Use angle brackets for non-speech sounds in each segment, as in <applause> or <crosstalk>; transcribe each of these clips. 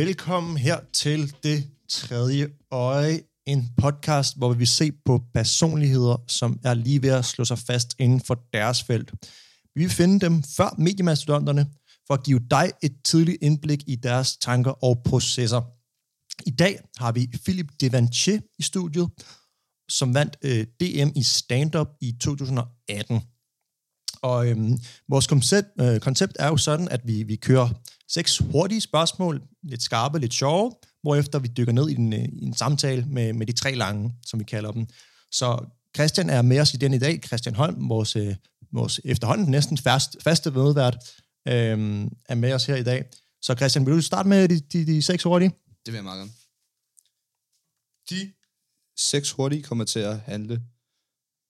Velkommen her til Det Tredje Øje, en podcast, hvor vi vil se på personligheder, som er lige ved at slå sig fast inden for deres felt. Vi vil finde dem før mediemastodonterne, for at give dig et tidligt indblik i deres tanker og processer. I dag har vi Philip Devanché i studiet, som vandt øh, DM i stand-up i 2018. Og øhm, vores koncept, øh, koncept er jo sådan, at vi, vi kører seks hurtige spørgsmål, lidt skarpe, lidt sjove, hvorefter vi dykker ned i en, øh, i en samtale med, med de tre lange, som vi kalder dem. Så Christian er med os i den i dag. Christian Holm, vores, øh, vores efterhånden næsten fast, faste medvært, øh, er med os her i dag. Så Christian, vil du starte med de, de, de seks hurtige? Det vil jeg meget gerne. De seks hurtige kommer til at handle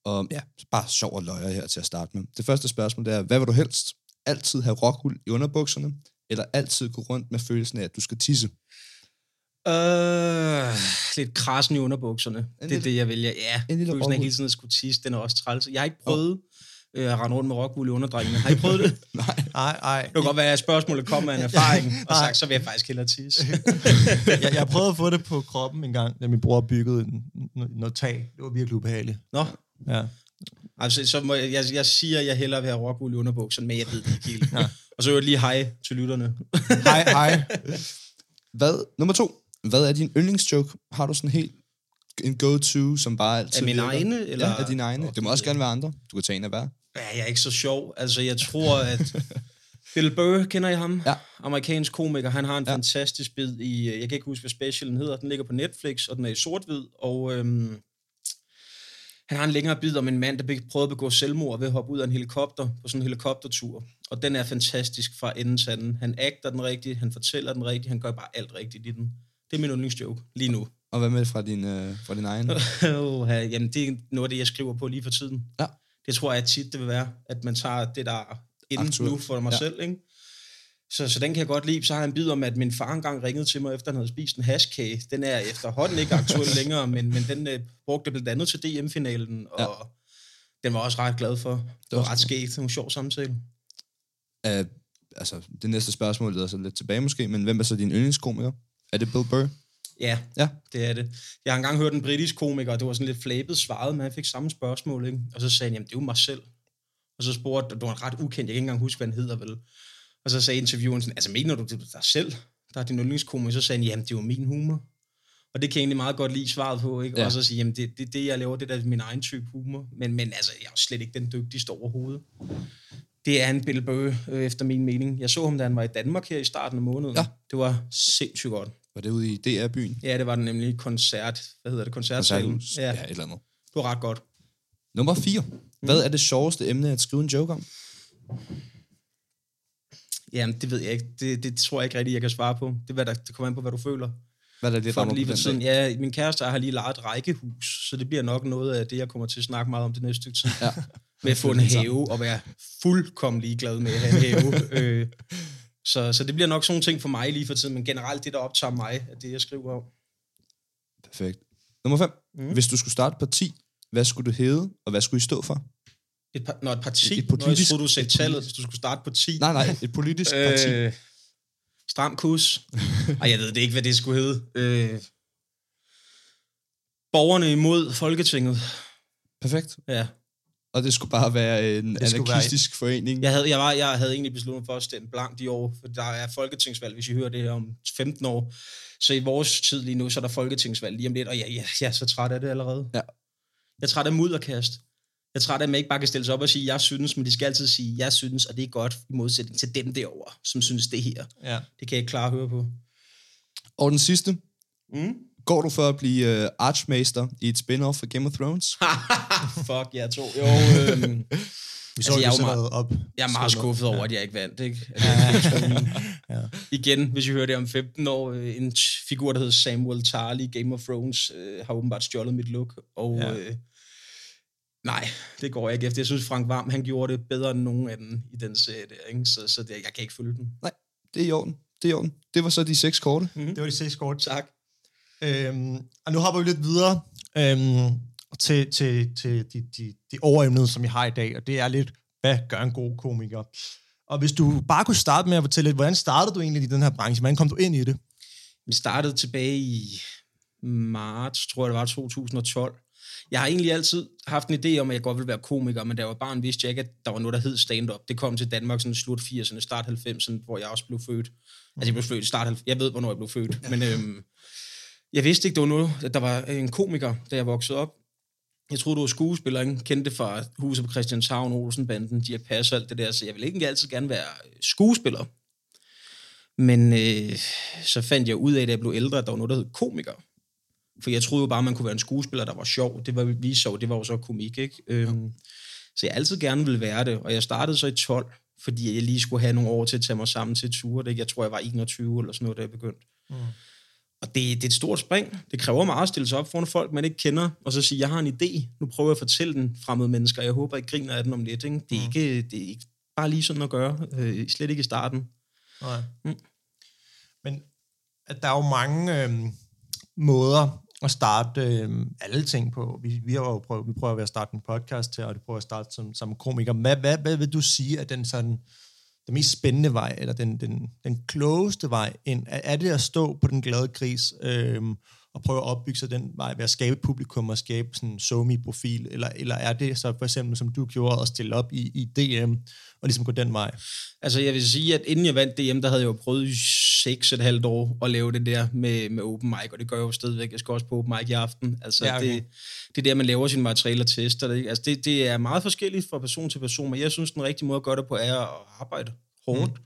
om, ja, bare sjov og løjer her til at starte med. Det første spørgsmål det er, hvad vil du helst? Altid have rockuld i underbukserne, eller altid gå rundt med følelsen af, at du skal tisse? Øh, lidt krasen i underbukserne. En det er lille- det, jeg vælger. Ja, en lille følelsen af hele tiden at skulle tisse, den er også træls. Jeg har ikke prøvet øh, at rende rundt med rockwool i underdrengene. Har I prøvet det? det <laughs> Nej. Nej, nej. kan godt være, at spørgsmålet kommer af en <laughs> erfaring, og sagt, så vil jeg faktisk hellere tisse. <laughs> jeg, jeg prøvede at få det på kroppen en gang, da min bror byggede en, noget tag. Det var virkelig ubehageligt. Nå, Ja. altså, så må jeg, jeg, jeg siger, at jeg hellere vil have rockwool i underbukserne, men jeg ved det ikke helt. Og så jeg lige hej til lytterne. Hej, <laughs> hej. Hvad, nummer to. Hvad er din yndlingsjoke? Har du sådan helt en go-to, som bare altid Er mine virker? egne, eller- Ja, er dine egne. Det må også gerne være andre. Du kan tage en af hver. Ja, jeg er ikke så sjov. Altså, jeg tror, at <laughs> Bill Burr, kender I ham? Ja. Amerikansk komiker. Han har en Ja. fantastisk bid i, øh, jeg kan ikke huske, hvad specialen hedder. Den ligger på Netflix, og den er i sort-hvid. Og øhm, han har en længere bid om en mand, der prøvede at begå selvmord ved at hoppe ud af en helikopter på sådan en helikoptertur. Og den er fantastisk fra enden til anden. Han agter den rigtigt, han fortæller den rigtigt, han gør bare alt rigtigt i den. Det er min yndlingsjoke lige nu. Og hvad med fra din, øh, fra din egen? <laughs> Åh, ja, Jamen, det er noget af det, jeg skriver på lige for tiden. Ja. Det tror jeg tit, det vil være, at man tager det, der er inden Aktuelt. nu for mig Ja. selv. Ikke? Så, så den kan jeg godt lide. Så har jeg en bid om, at min far engang ringede til mig, efter han havde spist en hashkage. Den er efterhånden ikke aktuel <laughs> længere, men, men den øh, brugte blandt andet til DM-finalen, og Ja. den var også ret glad for. Det var også ret skægt. Det var en sjov samtale. Uh, altså, det næste spørgsmål leder så lidt tilbage måske, men hvem er så din yndlingskomiker? Er det Bill Burr? Ja, Ja. det er det. Jeg har engang hørt en britisk komiker, og det var sådan lidt flabet svaret, men han fik samme spørgsmål, ikke? Og så sagde han, jamen det er jo mig selv. Og så spurgte, det var ret ukendt, jeg kan ikke engang huske, hvad han hedder vel. Og så sagde intervieweren sådan, altså mener du, det er dig selv, der er din yndlingskomiker? Så sagde han, jamen det er jo min humor. Og det kan jeg egentlig meget godt lide svaret på, ikke? Ja. Og så sige, jamen det, det, det, jeg laver, det er da min egen type humor. Men, men altså, jeg er jo slet ikke den dygtigste overhovedet. Det er en Bill Burr, øh, efter min mening. Jeg så ham, da han var i Danmark her i starten af måneden. Ja. Det var sindssygt godt. Var det ude i DR-byen? Ja, det var den nemlig koncert. Hvad hedder det? Koncertsalen. Ja, ja, et eller andet. det var ret godt. Nummer 4. Hvad er det sjoveste emne at skrive en joke om? Jamen, det ved jeg ikke. Det, det tror jeg ikke rigtigt, jeg kan svare på. Det, hvad der, det kommer an på, hvad du føler. Hvad er det, For rammer lige for tiden, ja, min kæreste har lige lejet et rækkehus, så det bliver nok noget af det, jeg kommer til at snakke meget om det næste stykke tid. Ja. Med at få en have og være fuldkommen ligeglad med at have en have. <laughs> øh, så, så det bliver nok sådan nogle ting for mig lige for tiden, men generelt det, der optager mig, er det, jeg skriver om. Perfekt. Nummer 5. Mm. Hvis du skulle starte et parti, hvad skulle du hedde, og hvad skulle I stå for? Et, par, når et parti, Et et politisk, når jeg troede, du sagde et tallet, hvis du skulle starte på 10. Nej, nej, et politisk parti. Øh, stram kus. Ej, jeg ved det ikke, hvad det skulle hedde. Øh, borgerne imod Folketinget. Perfekt. Ja. Og det skulle bare være en Det anarkistisk forening. Jeg havde, jeg, var, jeg havde egentlig besluttet mig for at stemme blankt i år, for der er folketingsvalg, hvis I hører det her om 15 år. Så i vores tid lige nu, så er der folketingsvalg lige om lidt, og jeg, jeg, jeg er så træt af det allerede. Ja. Jeg er træt af mudderkast. Jeg er træt af, at man ikke bare kan stille sig op og sige, jeg synes, men de skal altid sige, jeg synes, og det er godt i modsætning til dem derovre, som synes det her. Ja. Det kan jeg ikke klare at høre på. Og den sidste. Mm? Går du for at blive uh, archmaster i et spin-off for Game of Thrones? <laughs> Fuck, jeg to. Jo, øhm, <laughs> Vi så Altså, altså, jeg er det jo så meget- op. jeg er meget skuffet over, at jeg ikke vandt. Ikke? Tronen. Ja. Igen, hvis I hører det om 15 år, øh, en figur, der hedder Samuel Tarly, Game of Thrones, øh, har åbenbart stjålet mit look. Og Ja. ja. øh, nej, det går jeg ikke efter. Jeg synes, Frank Varm, han gjorde det bedre end nogen af den i den serie der. Ikke? Så, så det, jeg kan ikke følge den. Det er i orden. Det er i orden. Det var så de seks korte. Det var de seks kort. Tak. Øhm, og nu hopper vi lidt videre øhm, til, til, til de, de, de overemnede, som jeg har i dag, og det er lidt, hvad gør en god komiker? Og hvis du bare kunne starte med at fortælle lidt, hvordan startede du egentlig i den her branche? Hvordan kom du ind i det? Vi startede tilbage i marts, tror jeg det var, 2012. Jeg har egentlig altid haft en idé om, at jeg godt ville være komiker, men da jeg var barn, vidste jeg ikke, at der var noget, der hed stand-up. Det kom til Danmark sådan slut 80'erne, start 90'erne, hvor jeg også blev født. Altså, jeg blev født i start 90'erne. Jeg ved, hvornår jeg blev født, men øhm, jeg vidste ikke, det var noget, at der var en komiker, da jeg voksede op. Jeg troede, du var skuespiller, ikke? kendte det fra huset på Christianshavn, Olsenbanden, Dirk Passer, alt det der, så jeg ville ikke altid gerne være skuespiller. Men øh, så fandt jeg ud af, da jeg blev ældre, at der var noget, der hed komiker. For jeg troede jo bare, man kunne være en skuespiller, der var sjov. Det var vi så, det var jo så komik, ikke? Øhm, så jeg altid gerne ville være det, og jeg startede så i 12, fordi jeg lige skulle have nogle år til at tage mig sammen til ture. Ikke? Jeg tror, jeg var 21 eller sådan noget, da jeg begyndte. Mm. Og det, det er et stort spring. Det kræver meget at stille sig op foran folk, man ikke kender, og så sige, jeg har en idé. Nu prøver jeg at fortælle den fremmede mennesker. Jeg håber, I griner af den om lidt. Ikke? Det, er mm. ikke, det er ikke bare lige sådan at gøre. Øh, slet ikke i starten. Nej. Mm. Men at der er jo mange øh, måder at starte øh, alle ting på. Vi, vi, har jo prøvet, vi prøver at starte en podcast her, og det prøver at starte som, som komiker. Hvad, hvad, hvad vil du sige er den sådan den mest spændende vej, eller den, den, den klogeste vej ind? Er, er det at stå på den glade gris øh, og prøve at opbygge sig den vej ved at skabe publikum og skabe sådan en somi-profil, eller, eller er det så for eksempel, som du gjorde, at stille op i, i DM og ligesom gå den vej? Altså jeg vil sige, at inden jeg vandt DM, der havde jeg jo prøvet i seks et halvt år at lave det der med, med open mic, og det gør jeg jo stadigvæk. Jeg skal også på open mic i aften. Altså ja, okay. det, det er der, man laver sine materialer og tester. Det, altså det, det er meget forskelligt fra person til person, men jeg synes, den rigtige måde at gøre det på er at arbejde hårdt, mm.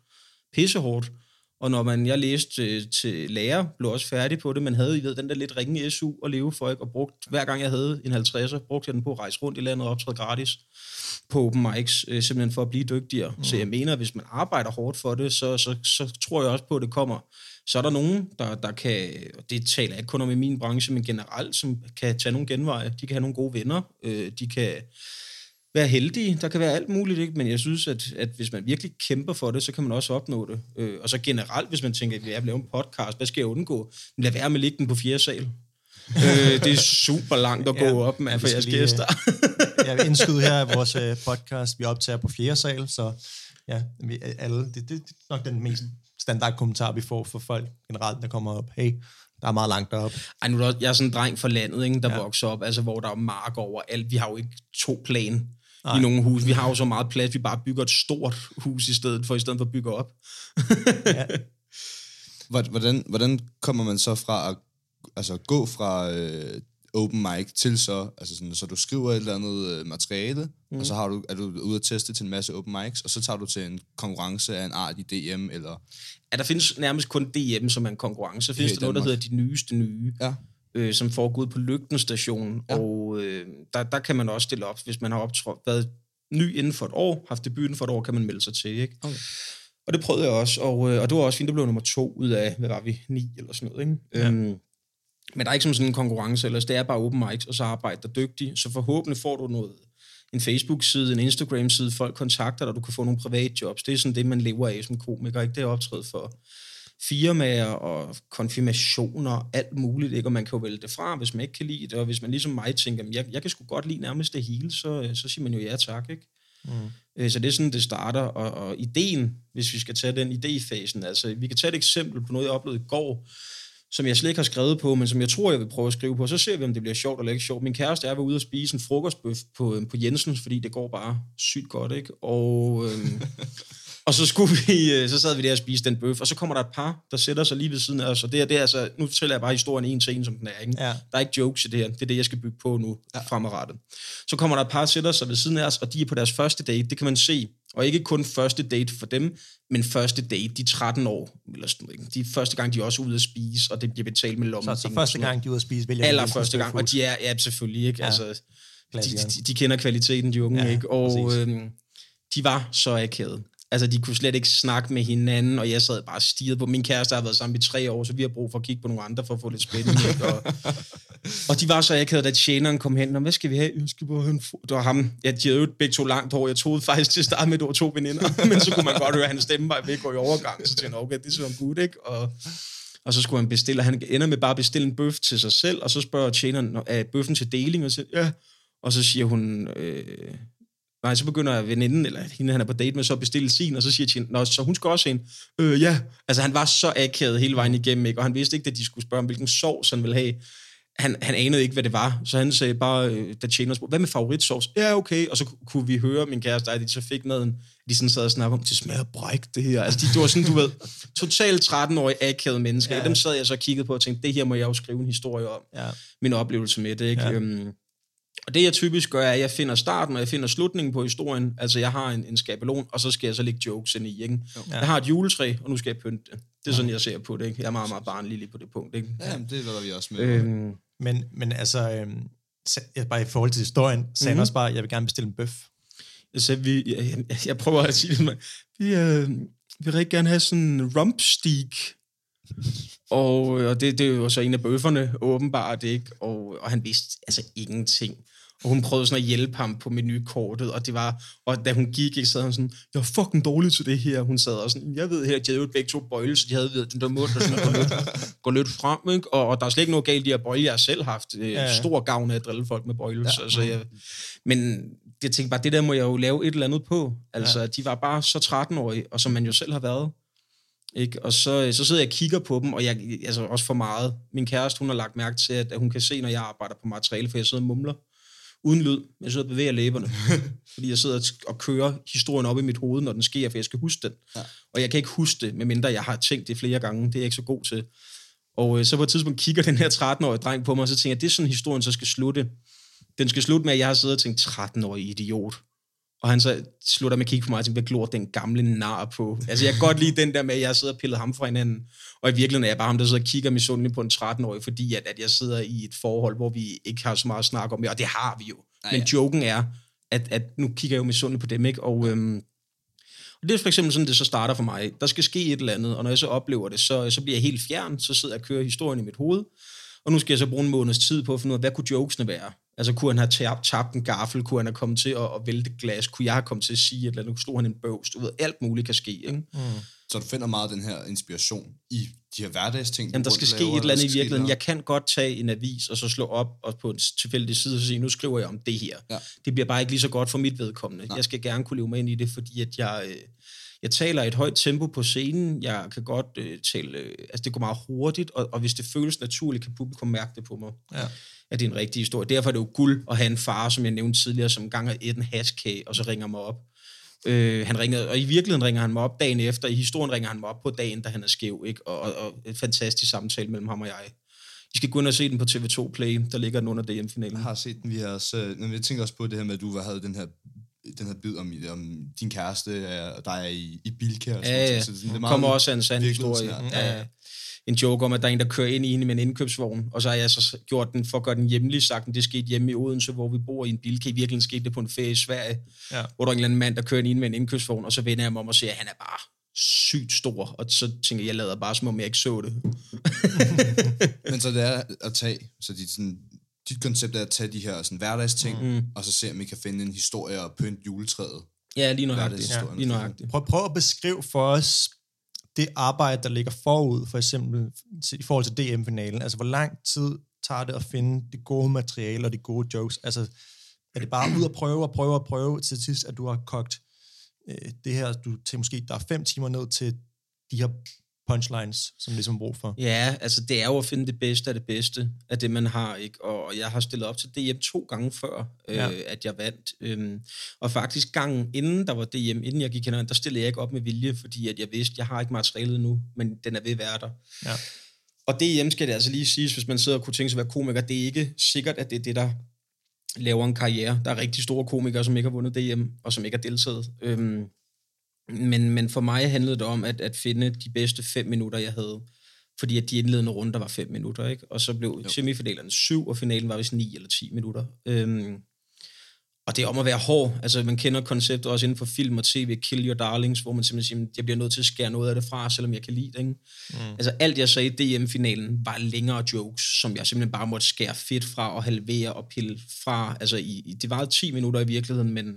pissehårdt, og når man, jeg læste til, til lærer, blev også færdig på det, men havde I ved, den der lidt ringe SU at leve for, ikke? og brugt, hver gang jeg havde en 50'er, brugte jeg den på at rejse rundt i landet og optræde gratis på open mics, øh, simpelthen for at blive dygtigere. Mm. Så jeg mener, at hvis man arbejder hårdt for det, så, så, så tror jeg også på, at det kommer. Så er der nogen, der, der kan, og det taler jeg ikke kun om i min branche, men generelt, som kan tage nogle genveje. De kan have nogle gode venner. Øh, de kan være heldige. Der kan være alt muligt, ikke? men jeg synes, at, at hvis man virkelig kæmper for det, så kan man også opnå det. Øh, og så generelt, hvis man tænker, at jeg vil lave en podcast, hvad skal jeg undgå? Lad være med at ligge den på fjerde sal. øh, det er super langt at gå <laughs> ja, op med for jeres <laughs> gæster. jeg vil indskyde her i vores øh, <laughs> podcast, vi optager på fjerde sal, så ja, vi, alle, det, det, det er nok den mest standard kommentar, vi får for folk generelt, der kommer op. Hey, der er meget langt derop. Ej, nu er der, jeg er sådan en dreng fra landet, ikke, der ja. vokser op, altså hvor der er mark over alt. Vi har jo ikke to plan Nej. i nogle hus. Vi har jo så meget plads, vi bare bygger et stort hus i stedet for, i stedet for at bygge op. ja. <laughs> hvordan, hvordan kommer man så fra at altså, gå fra øh, open mic til så, altså sådan, så du skriver et eller andet øh, materiale, mm. og så har du, er du ude at teste til en masse open mics, og så tager du til en konkurrence af en art i DM, eller... Ja, der findes nærmest kun DM som er en konkurrence. Så findes der noget, der hedder De Nyeste Nye. Ja øh, som foregår ud på Lygten station, ja. og øh, der, der kan man også stille op, hvis man har optrådt, været ny inden for et år, haft debuten for et år, kan man melde sig til, ikke? Okay. Og det prøvede jeg også, og, øh, og det var også fint, det blev nummer to ud af, hvad var vi, ni eller sådan noget, ikke? Ja. Øhm, men der er ikke som sådan en konkurrence, ellers det er bare open mics, og så arbejder der dygtigt, så forhåbentlig får du noget, en Facebook-side, en Instagram-side, folk kontakter dig, du kan få nogle private jobs. Det er sådan det, man lever af som komiker, ikke? Det er optrædet for firmaer og konfirmationer, alt muligt, ikke? og man kan jo vælge det fra, hvis man ikke kan lide det, og hvis man ligesom mig tænker, jeg, jeg kan sgu godt lide nærmest det hele, så, så siger man jo ja tak, ikke? Mm. Øh, så det er sådan, det starter, og, og ideen, hvis vi skal tage den idéfasen, altså vi kan tage et eksempel på noget, jeg oplevede i går, som jeg slet ikke har skrevet på, men som jeg tror, jeg vil prøve at skrive på. Så ser vi, om det bliver sjovt eller ikke sjovt. Min kæreste er ved ude og spise en frokostbøf på, på Jensens, fordi det går bare sygt godt, ikke? Og, øhm, <laughs> Og så, skulle <laughs> vi, øh, så sad vi der og spiste den bøf, og så kommer der et par, der sætter sig lige ved siden af os, og det er, det er altså, nu fortæller jeg bare historien en til en, som den er. Ikke? Ja. Der er ikke jokes i det her, det er det, jeg skal bygge på nu ja. fremadrettet. Så kommer der et par, der sætter sig ved siden af os, og de er på deres første date, det kan man se. Og ikke kun første date for dem, men første date, de er 13 år, eller sådan noget. De første gang, de er også ude at spise, og det bliver betalt med lommen. Så, så første gang, de er ude at spise, vælger Aller første gang, og de er, ja, selvfølgelig, ikke? Ja. Altså, de, de, de, kender kvaliteten, de unge, ja, ikke? Og øhm, de var så akavet. Altså, de kunne slet ikke snakke med hinanden, og jeg sad bare stirret på. Min kæreste har været sammen i tre år, så vi har brug for at kigge på nogle andre for at få lidt spænding. Og, <laughs> og de var så ikke da tjeneren kom hen, og hvad skal vi have? Jeg skal bare have en det var ham. Ja, de havde jo begge to langt hår. Jeg troede faktisk til at starte med, at det var to veninder, <laughs> men så kunne man godt høre, at hans stemme var ved at gå i overgang. Så tænkte jeg, okay, det er sådan godt, ikke? Og, og så skulle han bestille, og han ender med bare at bestille en bøf til sig selv, og så spørger tjeneren, er bøffen til deling? Og så, ja. Og så siger hun, øh, Nej, så begynder veninden, eller hende, han er på date med, så at bestille sin, og så siger Tine, Nå, så hun skal også en. Øh, ja. Altså, han var så akavet hele vejen igennem, ikke? og han vidste ikke, at de skulle spørge om, hvilken sovs han ville have. Han, han anede ikke, hvad det var, så han sagde bare, øh, da tjener spurgte, hvad med favoritsovs? Ja, okay. Og så kunne vi høre min kæreste, at de så fik maden. De sådan sad og snakkede om, det smager bræk, det her. Altså, de, det var sådan, du ved, totalt 13-årige akavede mennesker. Ja. Dem sad jeg så og kiggede på og tænkte, det her må jeg jo skrive en historie om. Ja. Min oplevelse med det, ikke? Ja. Øhm, og det jeg typisk gør, er, at jeg finder starten, og jeg finder slutningen på historien. Altså, jeg har en, en skabelon, og så skal jeg så lægge jokes ind i, ikke? Ja. Jeg har et juletræ, og nu skal jeg pynte det. Det er sådan, jeg ser på det, ikke? Jeg er meget, meget barnlig lige på det punkt, ikke? Ja, det er vi også med. Øhm, Men, men altså, øhm, jeg- bare i forhold til historien, sagde Mhm. også bare, jeg vil gerne bestille en bøf. så vi, jeg, jeg, jeg prøver at sige det, men vi, øh, vi vil rigtig gerne have sådan en rumpsteak. Og, og det, det er jo så en af bøfferne, åbenbart, ikke? Og, og han vidste altså ingenting. Og hun prøvede sådan at hjælpe ham på menukortet, og det var, og da hun gik, ikke, havde hun sådan, jeg er fucking dårlig til det her. Hun sad og sådan, jeg ved her, de havde jo begge to bøjle, så de havde ved, den der mund, der sådan går lidt, går lidt frem, ikke? Og, og der er slet ikke noget galt i at bøjle, jeg har selv haft øh, Ja, stor gavn af at drille folk med bøjle. Ja. Så jeg, men jeg tænkte bare, det der må jeg jo lave et eller andet på. Altså, ja. de var bare så 13-årige, og som man jo selv har været. Ikke? Og så, så sidder jeg og kigger på dem, og jeg, altså også for meget. Min kæreste, hun har lagt mærke til, at hun kan se, når jeg arbejder på materiale, for jeg sidder og mumler uden lyd. Jeg sidder og bevæger læberne, <laughs> fordi jeg sidder og kører historien op i mit hoved, når den sker, for jeg skal huske den. Ja. Og jeg kan ikke huske det, medmindre jeg har tænkt det flere gange. Det er jeg ikke så god til. Og øh, så på et tidspunkt kigger den her 13-årige dreng på mig, og så tænker jeg, det er sådan historien så skal slutte. Den skal slutte med, at jeg har siddet og tænkt, 13-årig idiot. Og han så slutter med at kigge på mig og tænker, hvad glor den gamle nar på? Altså, jeg kan godt lide den der med, at jeg sidder og piller ham fra hinanden. Og i virkeligheden er jeg bare ham, der sidder og kigger misundeligt på en 13-årig, fordi at, at jeg sidder i et forhold, hvor vi ikke har så meget at snakke om mere. Og det har vi jo. Nej, Men ja. joken er, at, at nu kigger jeg jo misundeligt på dem, ikke? Og, øhm, og det er for eksempel sådan, det så starter for mig. Der skal ske et eller andet, og når jeg så oplever det, så, så bliver jeg helt fjern, så sidder jeg og kører historien i mit hoved, og nu skal jeg så bruge en måneds tid på at finde ud af, hvad kunne jokesene være? Altså, kunne han have tabt, tabt en gaffel? Kunne han have kommet til at, at vælte et glas? Kunne jeg have kommet til at sige et eller andet? Slå han en bøvs? Du ved, alt muligt kan ske, ikke? Mm. Så du finder meget den her inspiration i de her hverdagsting, Jamen, der skal ske laver, et eller andet i virkeligheden. Jeg kan godt tage en avis, og så slå op og på en tilfældig side, og sige, nu skriver jeg om det her. Ja. Det bliver bare ikke lige så godt for mit vedkommende. Nej. Jeg skal gerne kunne leve mig ind i det, fordi at jeg, øh, jeg taler i et højt tempo på scenen. Jeg kan godt øh, tale, øh, altså det går meget hurtigt, og, og hvis det føles naturligt, kan publikum mærke det på mig. Ja. At det er en rigtig historie. Derfor er det jo guld at have en far, som jeg nævnte tidligere, som engang har et en hashkage, og så ringer mig op. Øh, han ringede, og i virkeligheden ringer han mig op dagen efter. I historien ringer han mig op på dagen, da han er skæv. Ikke? Og, og, og et fantastisk samtale mellem ham og jeg. I skal gå ind og se den på TV2 Play. Der ligger den under DM-finalen. Jeg har set den, vi har også, øh, men jeg tænker også på det her med, at du havde den her den her bid om, om din kæreste og dig er i, i bilkær. og sådan Ja, ja. Så det er meget kommer også en sand historie. Ja, ja. En joke om, at der er en, der kører ind i hende med en indkøbsvogn, og så har jeg så gjort den for at gøre den hjemlig sagt, at det skete hjemme i Odense, hvor vi bor i en bilkæ. I virkeligheden skete det på en ferie i Sverige, Ja. hvor der er en eller anden mand, der kører ind med en indkøbsvogn, og så vender jeg mig om og siger, at han er bare sygt stor, og så tænker jeg, jeg lader bare, som om jeg ikke så det. <laughs> Men så det er at tage, så dit, sådan, dit koncept er at tage de her sådan, hverdagsting, mm. og så se, om I kan finde en historie og pynte juletræet. Ja, lige nøjagtigt. Ja, lige nøjagtigt. Prøv, prøv at beskrive for os det arbejde, der ligger forud, for eksempel i forhold til DM-finalen. Altså, hvor lang tid tager det at finde det gode materiale og de gode jokes? Altså, er det bare ud at prøve og prøve og prøve til sidst, at du har kogt øh, det her, du til måske, der er fem timer ned til de her punchlines, som ligesom brug for? Ja, altså det er jo at finde det bedste af det bedste af det, man har, ikke? Og jeg har stillet op til DM to gange før, øh, Ja. at jeg vandt. Øhm, og faktisk gangen inden der var DM, inden jeg gik hen, der stillede jeg ikke op med vilje, fordi at jeg vidste, jeg har ikke materialet nu, men den er ved at være der. Ja. Og DM skal det altså lige siges, hvis man sidder og kunne tænke sig at være komiker, det er ikke sikkert, at det er det, der laver en karriere. Der er rigtig store komikere, som ikke har vundet DM, og som ikke har deltaget. Øhm, men, men for mig handlede det om at, at finde de bedste fem minutter, jeg havde. Fordi at de indledende runder var fem minutter, ikke? Og så blev semifinalerne syv, og finalen var vist ni eller ti minutter. Øhm, og det er om at være hård. Altså, man kender konceptet også inden for film og tv, Kill Your Darlings, hvor man simpelthen siger, jeg bliver nødt til at skære noget af det fra, selvom jeg kan lide det. Ikke? Mm. Altså, alt jeg sagde i DM-finalen var længere jokes, som jeg simpelthen bare måtte skære fedt fra og halvere og pille fra. Altså, i, i, det var 10 minutter i virkeligheden, men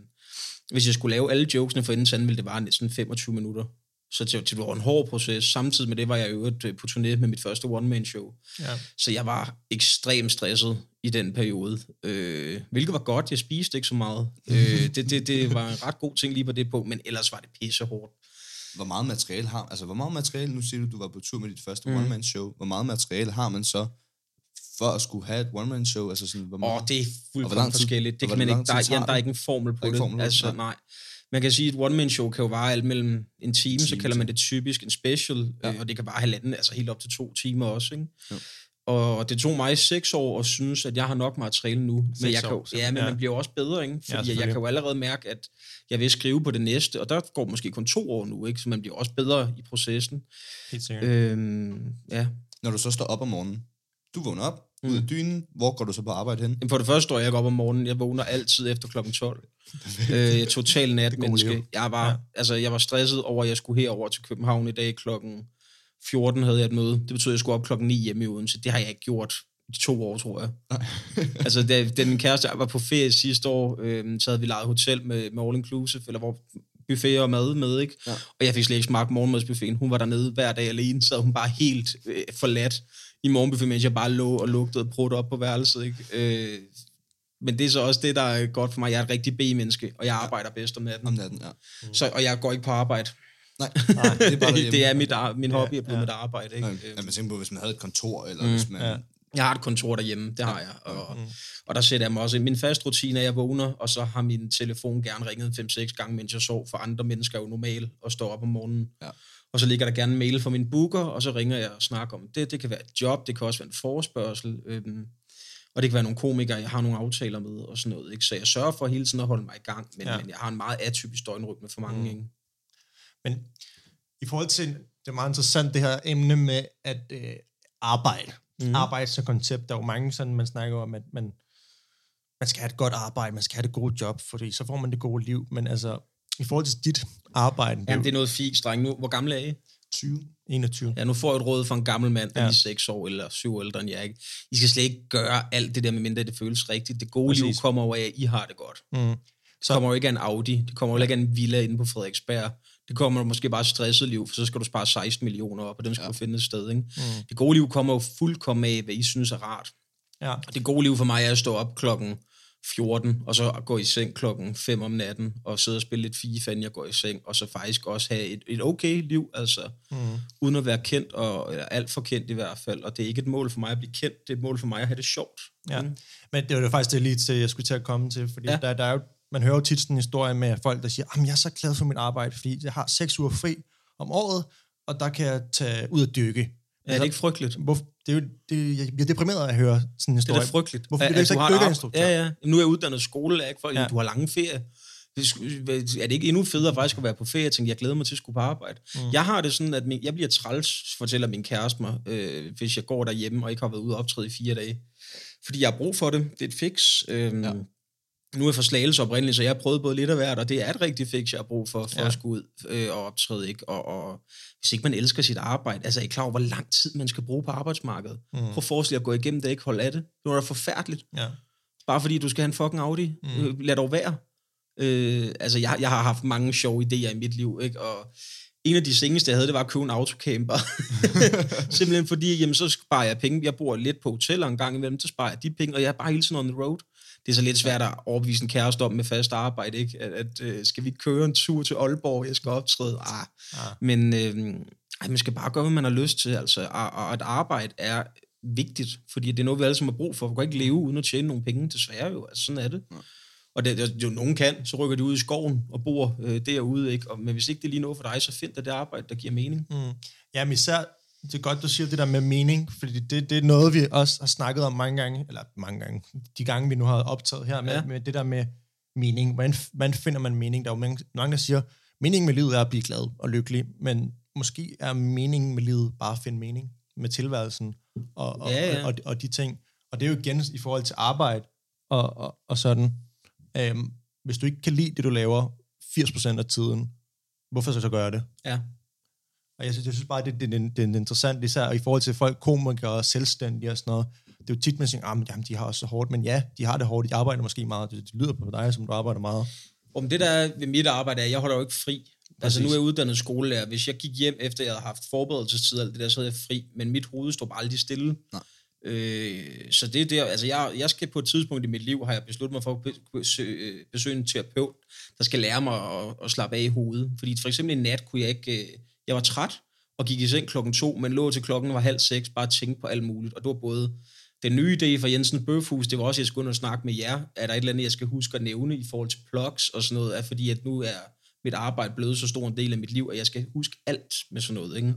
hvis jeg skulle lave alle jokesene for inden, så ville det var næsten 25 minutter. Så det, det var en hård proces. Samtidig med det var jeg jo på turné med mit første one-man-show. Ja. Så jeg var ekstremt stresset i den periode. Øh, hvilket var godt, jeg spiste ikke så meget. øh, det, det, det var en ret god ting lige på det på, men ellers var det pisse hårdt. Hvor meget materiale har, altså hvor meget materiale, nu siger du, du var på tur med dit første mm. one-man-show, hvor meget materiale har man så for at skulle have et one-man-show? Altså sådan, hvor Åh, meget? oh, det er fuldkommen forskelligt. Det kan man ikke, der, tid er, tager ja, der er ikke en formel på det. formel altså, nej. nej. Man kan sige, at et one-man-show kan jo vare alt mellem en time, så time kalder man det typisk en special, Ja. ja. og det kan vare halvanden, altså helt op til to timer også. Ikke? Jo. Og det tog mig seks år at synes, at jeg har nok materiale nu. Men, Seks jeg kan, år, jo- ja, men Ja. man bliver jo også bedre, ikke? Fordi ja, jeg kan jo allerede mærke, at jeg vil skrive på det næste, og der går måske kun to år nu, ikke? så man bliver også bedre i processen. Helt sikkert. Øhm, ja. Når du så står op om morgenen, du vågner op, mm. Mm. ud af dynen, hvor går du så på arbejde hen? Jamen, For det første står jeg op om morgenen. Jeg vågner altid efter klokken 12. <laughs> øh, jeg er total natmenneske. Jeg var, Ja. altså, jeg var stresset over, at jeg skulle herover til København i dag klokken 14 havde jeg et møde. Det betød, at jeg skulle op klokken 9 hjemme i Odense. Det har jeg ikke gjort i to år, tror jeg. <laughs> altså, da, da min kæreste var på ferie sidste år, øh, så havde vi lejet hotel med, med all inclusive, eller hvor buffet og mad med, ikke? Ja. Og jeg fik slet ikke smagt morgenmadsbuffeten. Hun var dernede hver dag alene, så hun bare helt øh, forladt i morgenbuffet, mens jeg bare lå og lugtede og op på værelset, ikke? Øh, men det er så også det, der er godt for mig. Jeg er et rigtig B-menneske, og jeg arbejder bedst om natten. Om natten, ja. Så, og jeg går ikke på arbejde. Nej, Nej det er bare <laughs> det er mit, ar- min hobby er blevet ja. mit arbejde. Ikke? Ja, man tænker på, hvis man havde et kontor, eller Mm, hvis man... ja. Jeg har et kontor derhjemme, det har jeg. Og, og der sætter jeg mig også i min fast rutine, at jeg vågner, og så har min telefon gerne ringet 5-6 gange, mens jeg sov, for andre mennesker er jo normalt og står op om morgenen. Ja. Og så ligger der gerne en mail fra min booker, og så ringer jeg og snakker om det. Det kan være et job, det kan også være en forespørgsel, øhm, og det kan være nogle komikere, jeg har nogle aftaler med og sådan noget. Ikke? Så jeg sørger for hele tiden at holde mig i gang, men, Ja. men jeg har en meget atypisk døgnrytme for mange. Mm. Ikke? Men i forhold til, det er meget interessant det her emne med at øh, arbejde. Mm. Arbejde som koncept. Der er jo mange sådan, man snakker om, at man, man skal have et godt arbejde, man skal have det gode job, fordi så får man det gode liv. Men altså, i forhold til dit arbejde, det er Jamen, det er noget fik, dreng. Nu, hvor gammel er I? 20, 21. Ja, nu får jeg et råd fra en gammel mand, der Ja. er lige 6 år eller 7 år ældre end jeg. Ikke? I skal slet ikke gøre alt det der, medmindre det føles rigtigt. Det gode Præcis. liv kommer over af, at I har det godt. Mm. Det kommer jo ikke af en Audi. Det kommer jo ikke af en villa inde på Frederiksberg. Det kommer måske bare et stresset liv, for så skal du spare 16 millioner op, og dem skal Ja. du finde et sted. Ikke? Mm. Det gode liv kommer jo fuldkommen af, hvad I synes er rart. Ja. Og det gode liv for mig er at stå op klokken 14, og så gå i seng klokken 5 om natten, og sidde og spille lidt FIFA, inden jeg går i seng, og så faktisk også have et, et okay liv, altså Mm. uden at være kendt, og eller alt for kendt i hvert fald. Og det er ikke et mål for mig at blive kendt, det er et mål for mig at have det sjovt. Ja. Mm. Men det var jo faktisk det lige til, jeg skulle til at komme til, fordi. Ja. der, der er jo, man hører jo tit sådan en historie med folk, der siger, at jeg er så glad for mit arbejde, fordi jeg har seks uger fri om året, og der kan jeg tage ud og dykke. Ja, det er ikke frygteligt. Hvorfor, det er jo, det, jeg bliver deprimeret af at høre sådan en Det er historie. da frygteligt. Hvorfor bliver du ikke dykkerinstruktør? Ja, ja. Nu er jeg uddannet skolelærer, ikke? For, Ja. Du har lange ferie. Er det ikke endnu federe faktisk at være på ferie? Jeg tænker, jeg glæder mig til at skulle på arbejde. Mm. Jeg har det sådan, at min, jeg bliver træls, fortæller min kæreste mig, øh, hvis jeg går derhjemme og ikke har været ude og optræde i fire dage. Fordi jeg har brug for det. Det er et fix. Øhm, Ja. Nu er fra Slagelse oprindeligt, så jeg har prøvet både lidt af hvert, og det er et rigtigt fix, jeg har brug for, for Ja. at skulle ud øh, og optræde. Ikke? Og, og hvis ikke man elsker sit arbejde, altså er I klar over, hvor lang tid man skal bruge på arbejdsmarkedet? Mm. Prøv at forestille at gå igennem det ikke holde af det. Det var da forfærdeligt. Ja. Bare fordi du skal have en fucking Audi. Mm. Mm. Øh, lad dog være. Øh, altså, jeg, jeg har haft mange sjove idéer i mit liv, ikke? Og en af de seneste, jeg havde, det var at købe en autocamper. <laughs> Simpelthen fordi, jamen, så sparer jeg penge. Jeg bor lidt på hoteller en gang imellem, så sparer jeg de penge, og jeg er bare hele tiden on the road. Det er så lidt svært at overbevise en kæreste om med fast arbejde, ikke? At, at øh, skal vi køre en tur til Aalborg, jeg skal optræde? Ah. Ah. Men øh, ej, man skal bare gøre, hvad man har lyst til, altså. Og, og at arbejde er vigtigt, fordi det er noget, vi alle sammen har brug for. Du kan ikke leve uden at tjene nogle penge, desværre jo. Altså, sådan er det. Og det, det, jo, nogen kan, så rykker de ud i skoven og bor øh, derude, ikke? Og, men hvis ikke det er lige noget for dig, så find dig det arbejde, der giver mening. Mm. Jamen især, det er godt, du siger det der med mening, fordi det, det er noget, vi også har snakket om mange gange, eller mange gange, de gange, vi nu har optaget her, med, ja. Med det der med mening. Hvordan, hvordan finder man mening? Der er jo mange, mange, der siger, meningen med livet er at blive glad og lykkelig, men måske er meningen med livet bare at finde mening med tilværelsen og, og, Ja, ja. og, og, og de ting. Og det er jo igen i forhold til arbejde og, og, og sådan. Øhm, hvis du ikke kan lide det, du laver 80% af tiden, hvorfor så så gøre det? Ja. Og jeg synes, jeg synes bare, det, det, det, det er interessant, især i forhold til folk, komikere og selvstændige og sådan noget. Det er jo tit, man siger, ah, men, jamen, de har også så hårdt. Men ja, de har det hårdt. De arbejder måske meget. Det, det lyder på dig, som du arbejder meget. Om det der er ved mit arbejde er, at jeg holder jo ikke fri. Altså nu Præcis. er jeg uddannet skolelærer. Hvis jeg gik hjem, efter jeg havde haft forberedelsestid og alt det der, så havde jeg fri. Men mit hoved stod bare aldrig stille. Nej. Øh, så det er der, altså jeg, jeg skal på et tidspunkt i mit liv, har jeg besluttet mig for at besøge, besøge en terapeut, der skal lære mig at, at slappe af i hovedet. Fordi for eksempel en nat kunne jeg ikke, øh, jeg var træt og gik i seng klokken to, men lå til klokken var halv seks, bare tænke på alt muligt. Og det var både den nye idé fra Jensen Bøfhus, det var også, at jeg skulle ind og snakke med jer. Er der et eller andet, jeg skal huske at nævne i forhold til plugs og sådan noget? Er fordi, at nu er mit arbejde blevet så stor en del af mit liv, at jeg skal huske alt med sådan noget. Ikke?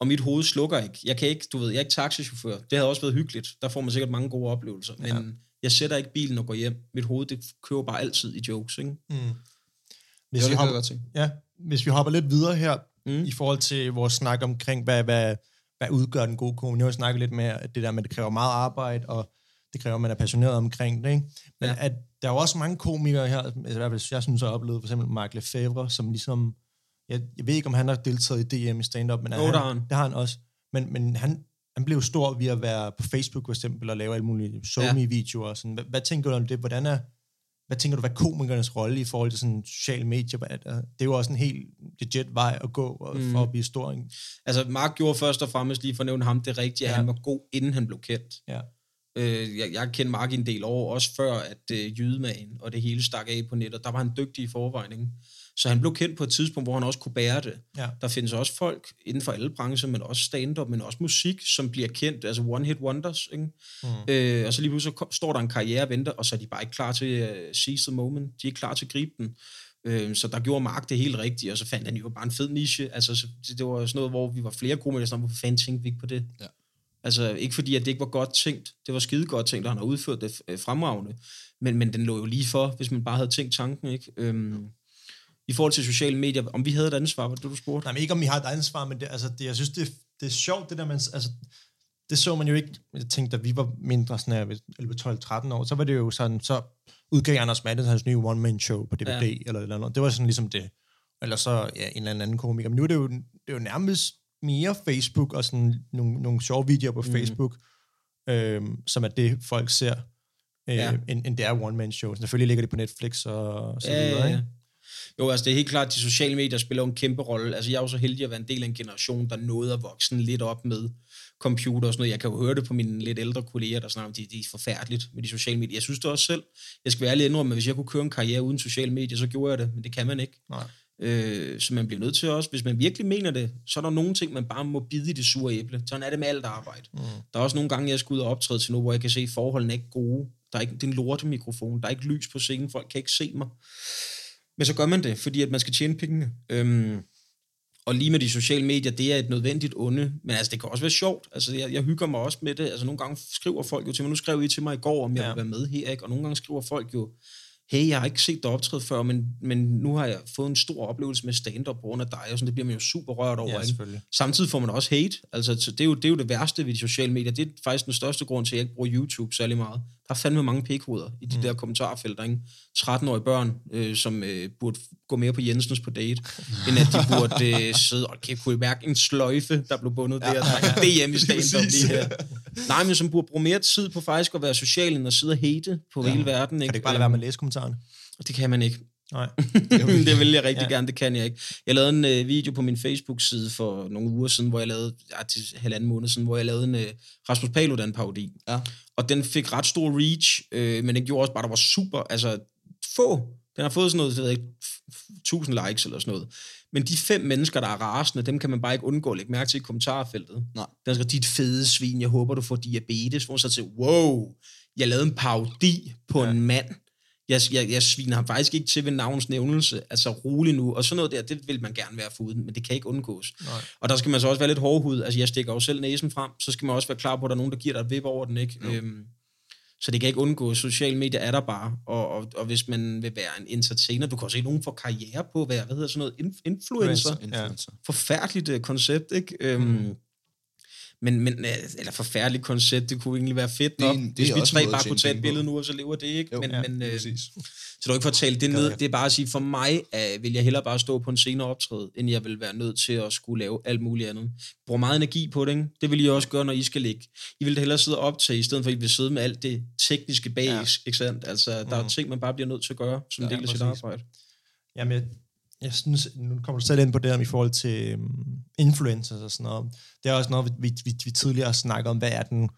Og mit hoved slukker ikke. Jeg kan ikke, du ved, jeg er ikke taxichauffør. Det havde også været hyggeligt. Der får man sikkert mange gode oplevelser. Men ja. jeg sætter ikke bilen og går hjem. Mit hoved, det kører bare altid i jokes. Ikke? Mm. Det Hvis, var vi det, jeg hopper, godt se. ja, hvis vi hopper lidt videre her, Mm. i forhold til vores snak omkring, hvad, hvad, hvad udgør den gode komik. Nu har jeg snakket lidt med, at det der med, at det kræver meget arbejde, og det kræver, at man er passioneret omkring det. Ikke? Men Ja. ja. at der er jo også mange komikere her, altså i hvert fald, jeg synes, jeg har oplevet for eksempel Mark Lefebvre, som ligesom, jeg, jeg ved ikke, om han har deltaget i DM i stand-up, men Jo, han, det har han. det har han også. Men, men han, han blev stor ved at være på Facebook for eksempel, og lave alle mulige SoMe-videoer. og Sådan. Hvad, hvad, tænker du om det? Hvordan er, hvad tænker du, hvad er komikernes rolle i forhold til sådan sociale medier? Er der- Det er jo også en helt legit vej at gå og- Mm. for at blive stor. ikke? Altså, Mark gjorde først og fremmest lige for at nævne ham det rigtige, at Ja. han var god, inden han blev kendt. Ja. Øh, jeg, jeg kendte Mark en del år, også før at øh, jydemagen og det hele stak af på nettet. Der var han dygtig i forvejen, ikke? Så han blev kendt på et tidspunkt, hvor han også kunne bære det. Ja. Der findes også folk inden for alle brancher, men også stand-up, men også musik, som bliver kendt, altså one-hit wonders, ikke? Mm. Øh, og så lige pludselig står der en karriere og venter, og så er de bare ikke klar til at uh, seize the moment. De er ikke klar til at gribe den. Øh, så der gjorde Mark det helt rigtigt, og så fandt han jo bare en fed niche. Altså, så det, det var sådan noget, hvor vi var flere komikere, sådan, hvorfor fanden tænkte vi ikke på det? Ja. Altså, ikke fordi, at det ikke var godt tænkt. Det var skide godt tænkt, og han har udført det øh, fremragende. Men, men den lå jo lige for, hvis man bare havde tænkt tanken, ikke? Øhm, I forhold til sociale medier, om vi havde et ansvar, var det, du spurgte? Nej, men ikke om I har et ansvar, men det, altså, det, jeg synes, det, det er sjovt, det der, man, altså, det så man jo ikke, jeg tænkte, da vi var mindre, sådan her, 11, 12, 13 år, så var det jo sådan, så udgav Anders Madden hans nye one-man-show på DVD, Ja. ja. eller eller andet. Det var sådan ligesom det. Eller så, ja, en eller anden komiker. Men nu er det jo, det er jo nærmest mere Facebook, og sådan nogle, nogle sjove videoer på mm. Facebook, øhm, som er det, folk ser, øh, Ja. ja. end, end det er one-man-show. Selvfølgelig ligger det på Netflix og så videre, ikke? Jo, altså det er helt klart, at de sociale medier spiller en kæmpe rolle. Altså jeg er jo så heldig at være en del af en generation, der nåede at vokse lidt op med computer og sådan noget. Jeg kan jo høre det på mine lidt ældre kolleger, der snakker om, det, det er forfærdeligt med de sociale medier. Jeg synes det også selv. Jeg skal være ærlig indrømme, at hvis jeg kunne køre en karriere uden sociale medier, så gjorde jeg det, men det kan man ikke. Nej. Øh, så man bliver nødt til også, hvis man virkelig mener det, så er der nogle ting, man bare må bide i det sure æble. Sådan er det med alt arbejde. Mm. Der er også nogle gange, jeg skal ud og optræde til noget, hvor jeg kan se, at forholdene er ikke gode. Der er ikke, det er en lortemikrofon. Der er ikke lys på scenen. Folk kan ikke se mig. Men så gør man det, fordi at man skal tjene pengene. Øhm, og lige med de sociale medier, det er et nødvendigt onde. Men altså, det kan også være sjovt. Altså, jeg, jeg hygger mig også med det. Altså, nogle gange skriver folk jo til mig, nu skrev I til mig i går, om jeg Ja. ja. vil være med her, ikke? Og nogle gange skriver folk jo, hey, jeg har ikke set dig optræde før, men, men nu har jeg fået en stor oplevelse med stand-up på grund af dig, og sådan, det bliver man jo super rørt over, Ja, ikke? selvfølgelig. Samtidig får man også hate. Altså, så det, er jo, det er jo det værste ved de sociale medier. Det er faktisk den største grund til, at jeg ikke bruger YouTube særlig meget. Der er fandme mange pikhoveder i de mm. der kommentarfelter. Ikke? 13-årige børn, øh, som øh, burde gå mere på Jensens på date, <laughs> end at de burde øh, sidde og okay, kunne I mærke en sløjfe, der blev bundet der. Der er DM i <laughs> stand-up lige her. Nej, men som burde bruge mere tid på faktisk at være social, end at sidde og hate på ja. hele verden. Ikke? Kan det ikke bare lade være med at læse kommentarerne? Det kan man ikke. Nej. <laughs> det vil jeg rigtig ja. Gerne, det kan jeg ikke. Jeg lavede en øh, video på min Facebook-side for nogle uger siden, hvor jeg lavede, ja, til halvanden måned siden, hvor jeg lavede en øh, Rasmus Paludan parodi. Ja. Og den fik ret stor reach, øh, men den gjorde også bare, der var super, altså få. Den har fået sådan noget, det ved jeg ikke, f- f- 1000 likes eller sådan noget. Men de fem mennesker, der er rasende, dem kan man bare ikke undgå at lægge mærke til i kommentarfeltet. Nej. Der skal dit fede svin, jeg håber, du får diabetes. Hvor så til, wow, jeg lavede en parodi på ja. en mand. Jeg, jeg, jeg sviner ham faktisk ikke til ved navns nævnelse. Altså rolig nu. Og sådan noget der, det vil man gerne være foruden, men det kan ikke undgås. Nej. Og der skal man så også være lidt hårdhud. Altså jeg stikker jo selv næsen frem, så skal man også være klar på, at der er nogen, der giver dig et vip over den. Ikke? Øhm, så det kan ikke undgås. Sociale medier er der bare. Og, og, og hvis man vil være en entertainer, du kan også se nogen få karriere på at være, hvad hedder sådan noget, inf- influencer. Influencer. Forfærdeligt uh, koncept, ikke? Øhm, Mm. Men, men, øh, eller forfærdeligt koncept, det kunne egentlig være fedt Det nok, en- det hvis vi tre bare at kunne tage et billede nu, og så lever det ikke. Jo, men, ja, men, øh, præcis. så det jo ikke for at tale det ned. Det er bare at sige, for mig uh, vil jeg hellere bare stå på en senere optræde, end jeg vil være nødt til at skulle lave alt muligt andet. Bruger meget energi på det, ikke? Det vil I også gøre, når I skal ligge. I vil da hellere sidde op til, i stedet for at I vil sidde med alt det tekniske bag, Ja. ikke sandt? Altså, der er Mhm. ting, man bare bliver nødt til at gøre, som en Ja, del af sit arbejde. Jamen, jeg, synes, nu kommer du selv ind på det om i forhold til um, influencers og sådan noget. Det er også noget, vi, vi, vi tidligere har snakket om, hvad er den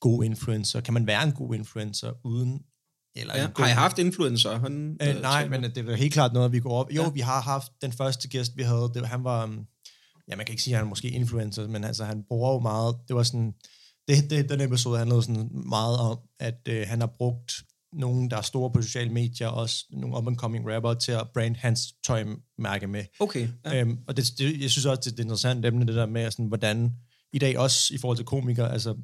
gode influencer? Kan man være en god influencer uden... Eller Ja. god, Har I haft influencer? Han, Øh, nej, men det er helt klart noget, vi går op. Jo, Ja. vi har haft den første gæst, vi havde. Det, han var, um, ja, man kan ikke sige, at han er måske influencer, men altså, han bruger jo meget. Det var sådan, det, det, den episode handlede sådan meget om, at øh, han har brugt nogen, der er store på sociale medier, også nogle up-and-coming rapper, til at brand hans tøjmærke med. Okay. Ja. Øhm, og det, det, jeg synes også, det er et interessant emne, det der med, sådan, hvordan i dag også i forhold til komikere, altså,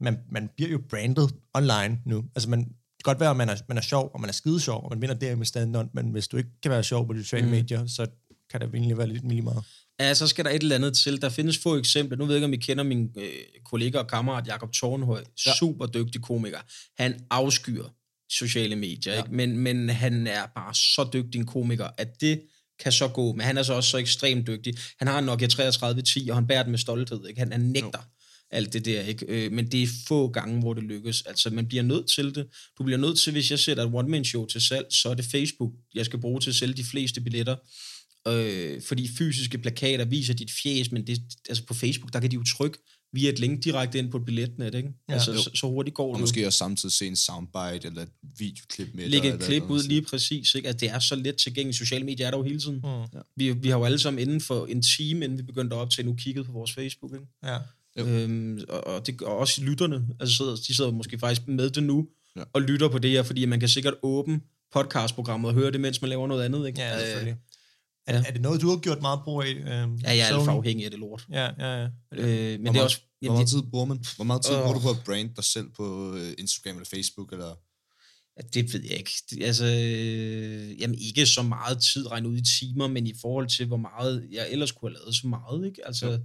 man, man bliver jo brandet online nu. Altså, man, det kan godt være, at man er, man er sjov, og man er skide sjov, og man vinder der med stand men hvis du ikke kan være sjov på de sociale Mm. medier, så kan det egentlig være lidt lige meget. Ja, så skal der et eller andet til. Der findes få eksempler. Nu ved jeg ikke, om I kender min øh, kollega og kammerat Jakob Tornhøj. Ja. Super dygtig komiker. Han afskyer sociale medier, ja. ikke? Men, men han er bare så dygtig en komiker, at det kan så gå. Men han er så også så ekstremt dygtig. Han har en Nokia 3310, og han bærer den med stolthed. Ikke? Han, han nægter jo. alt det der. Ikke? Øh, men det er få gange, hvor det lykkes. Altså, man bliver nødt til det. Du bliver nødt til, hvis jeg sætter et one-man-show til salg, så er det Facebook, jeg skal bruge til at sælge de fleste billetter. Øh, fordi fysiske plakater viser dit fjes, men det, altså på Facebook, der kan de jo trykke via et link direkte ind på et billetnet, ikke? Ja, altså, Jo. så, så hurtigt går Og det. måske også samtidig se en soundbite eller et videoklip med. Lægge et klip eller ud lige præcis, ikke? at det er så let tilgængeligt. Sociale medier er der jo hele tiden. Mm. Ja. Vi, vi har jo alle sammen inden for en time, inden vi begyndte at optage, nu kigget på vores Facebook. Ikke? Ja. Jo. Øhm, og, og, det, og også lytterne, altså de sidder måske faktisk med det nu, Ja. og lytter på det her, fordi man kan sikkert åbne podcastprogrammet og høre det, mens man laver noget andet. Ikke? Ja, Øh, selvfølgelig. Er, ja. er det noget, du har gjort meget brug af? Øhm, Ja, jeg er alt for afhængig af det lort. Ja, ja, ja. Øh, men Hvor det er meget- også... Hvor meget tid bruger man? Hvor meget tid Åh. bruger du på at brande dig selv på øh, Instagram eller Facebook? Eller? Ja, det ved jeg ikke. Det, altså, øh, jamen ikke så meget tid regnet ud i timer, men i forhold til, hvor meget jeg ellers kunne have lavet så meget, ikke? Altså, Jo.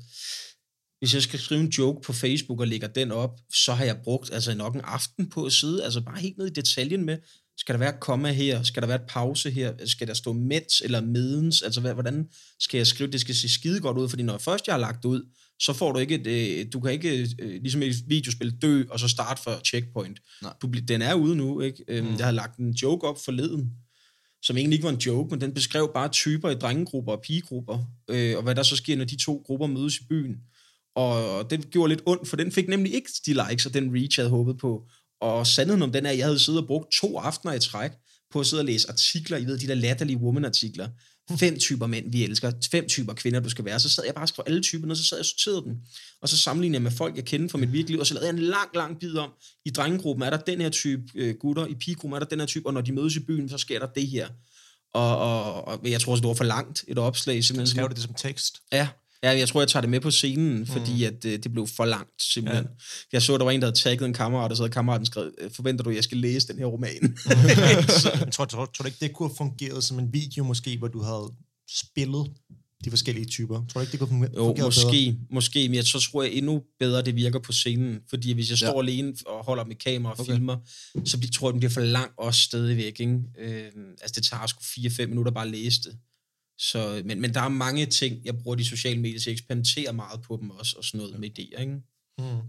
hvis jeg skal skrive en joke på Facebook og lægger den op, så har jeg brugt altså nok en aften på at sidde, altså bare helt ned i detaljen med, skal der være et komma her, skal der være et pause her, skal der stå mens eller medens, altså hvordan skal jeg skrive, det skal se skide godt ud, fordi når først jeg har lagt det ud, så får du ikke et, øh, du kan ikke, øh, ligesom i et videospil, dø, og så starte for checkpoint. Nej. Du, den er ude nu, ikke? Øhm, Mm. Jeg har lagt en joke op forleden, som egentlig ikke var en joke, men den beskrev bare typer i drengegrupper og pigegrupper, øh, og hvad der så sker, når de to grupper mødes i byen. Og det gjorde lidt ondt, for den fik nemlig ikke de likes og den reach, jeg havde håbet på. Og sandheden om den er, at jeg havde siddet og brugt to aftener i træk på at sidde og læse artikler, I ved, de der latterlige woman-artikler. Fem typer mænd, vi elsker. Fem typer kvinder, du skal være. Så sad jeg bare og skrev alle typer, og så sad jeg og sorterede dem. Og så sammenlignede jeg med folk, jeg kender fra mit virkelige liv, og så lavede jeg en lang, lang bid om, i drengegruppen er der den her type øh, gutter, i pigegruppen er der den her type, og når de mødes i byen, så sker der det her. Og, og, og jeg tror også, det var for langt et opslag. Så Simpelthen. skrev du det som tekst. Ja, ja, jeg tror, jeg tager det med på scenen, fordi mm. at, øh, det blev for langt, simpelthen. Ja. Jeg så, der var en, der havde tagget en kammerat, og så havde kammeraten skrevet, "Øh, forventer du, at jeg skal læse den her roman? <laughs> Jeg <laughs> tror, tror, tror du ikke, det kunne have fungeret som en video måske, hvor du havde spillet de forskellige typer? Tror du ikke, det kunne fungere jo, bedre? måske, måske, men jeg så tror jeg endnu bedre, det virker på scenen. Fordi hvis jeg står Ja. alene og holder med kamera og Okay. filmer, så bliver- tror jeg, den bliver for lang også stadigvæk. Ikke? Øh, altså, det tager sgu 4-5 minutter bare at læse det. Så, men, men der er mange ting, jeg bruger de sociale medier til at eksperimentere meget på dem også, og sådan noget med idéer. Ikke? Mm.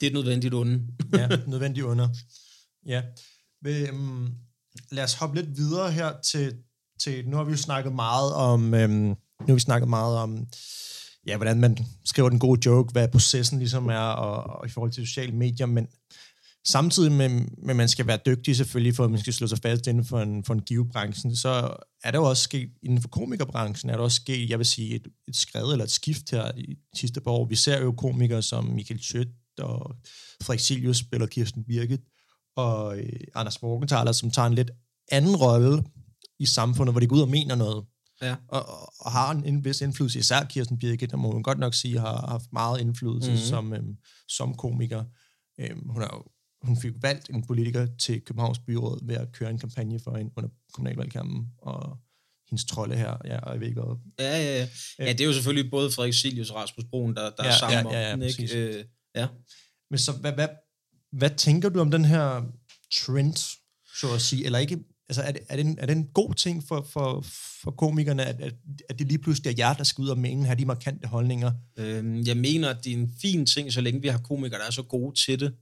Det er et nødvendigt onde. <laughs> ja, nødvendigt under. Ja. Men, um, lad os hoppe lidt videre her til, til nu har vi jo snakket meget om, øhm, nu har vi snakket meget om, ja, hvordan man skriver den gode joke, hvad processen ligesom er, og, og i forhold til sociale medier, men samtidig med, med, at man skal være dygtig selvfølgelig, for at man skal slå sig fast inden for en, for en givebranchen, så er der jo også sket, inden for komikerbranchen, er der også sket, jeg vil sige, et, et skred eller et skift her i de sidste par år. Vi ser jo komikere som Michael Schødt og Frederik Silius spiller Kirsten Birgit, og øh, Anders Morgenthaler, som tager en lidt anden rolle i samfundet, hvor de går ud og mener noget, Ja. og, og, har en, en vis indflydelse, især Kirsten Birgit, der må man godt nok sige, har haft meget indflydelse mm-hmm. Mhm. som, øhm, som komiker. Øhm, hun, er jo, hun fik valgt en politiker til Københavns Byråd ved at køre en kampagne for hende under kommunalvalgkampen, og hendes trolde her, ja, og jeg ved ikke hvad. Ja, ja, ja. Ja, det er jo selvfølgelig både Frederik Silius og Rasmus Broen, der, der Ja, er sammen ja, om ja, ja, den, præcis. ikke? Øh, ja. Men så, hvad, hvad, hvad tænker du om den her trend, så at sige, eller ikke, altså er det, er det, en, er det en god ting for, for, for komikerne, at, at, at det lige pludselig er jer, der skal ud og mene, have de markante holdninger? Øhm, jeg mener, at det er en fin ting, så længe vi har komikere, der er så gode til det.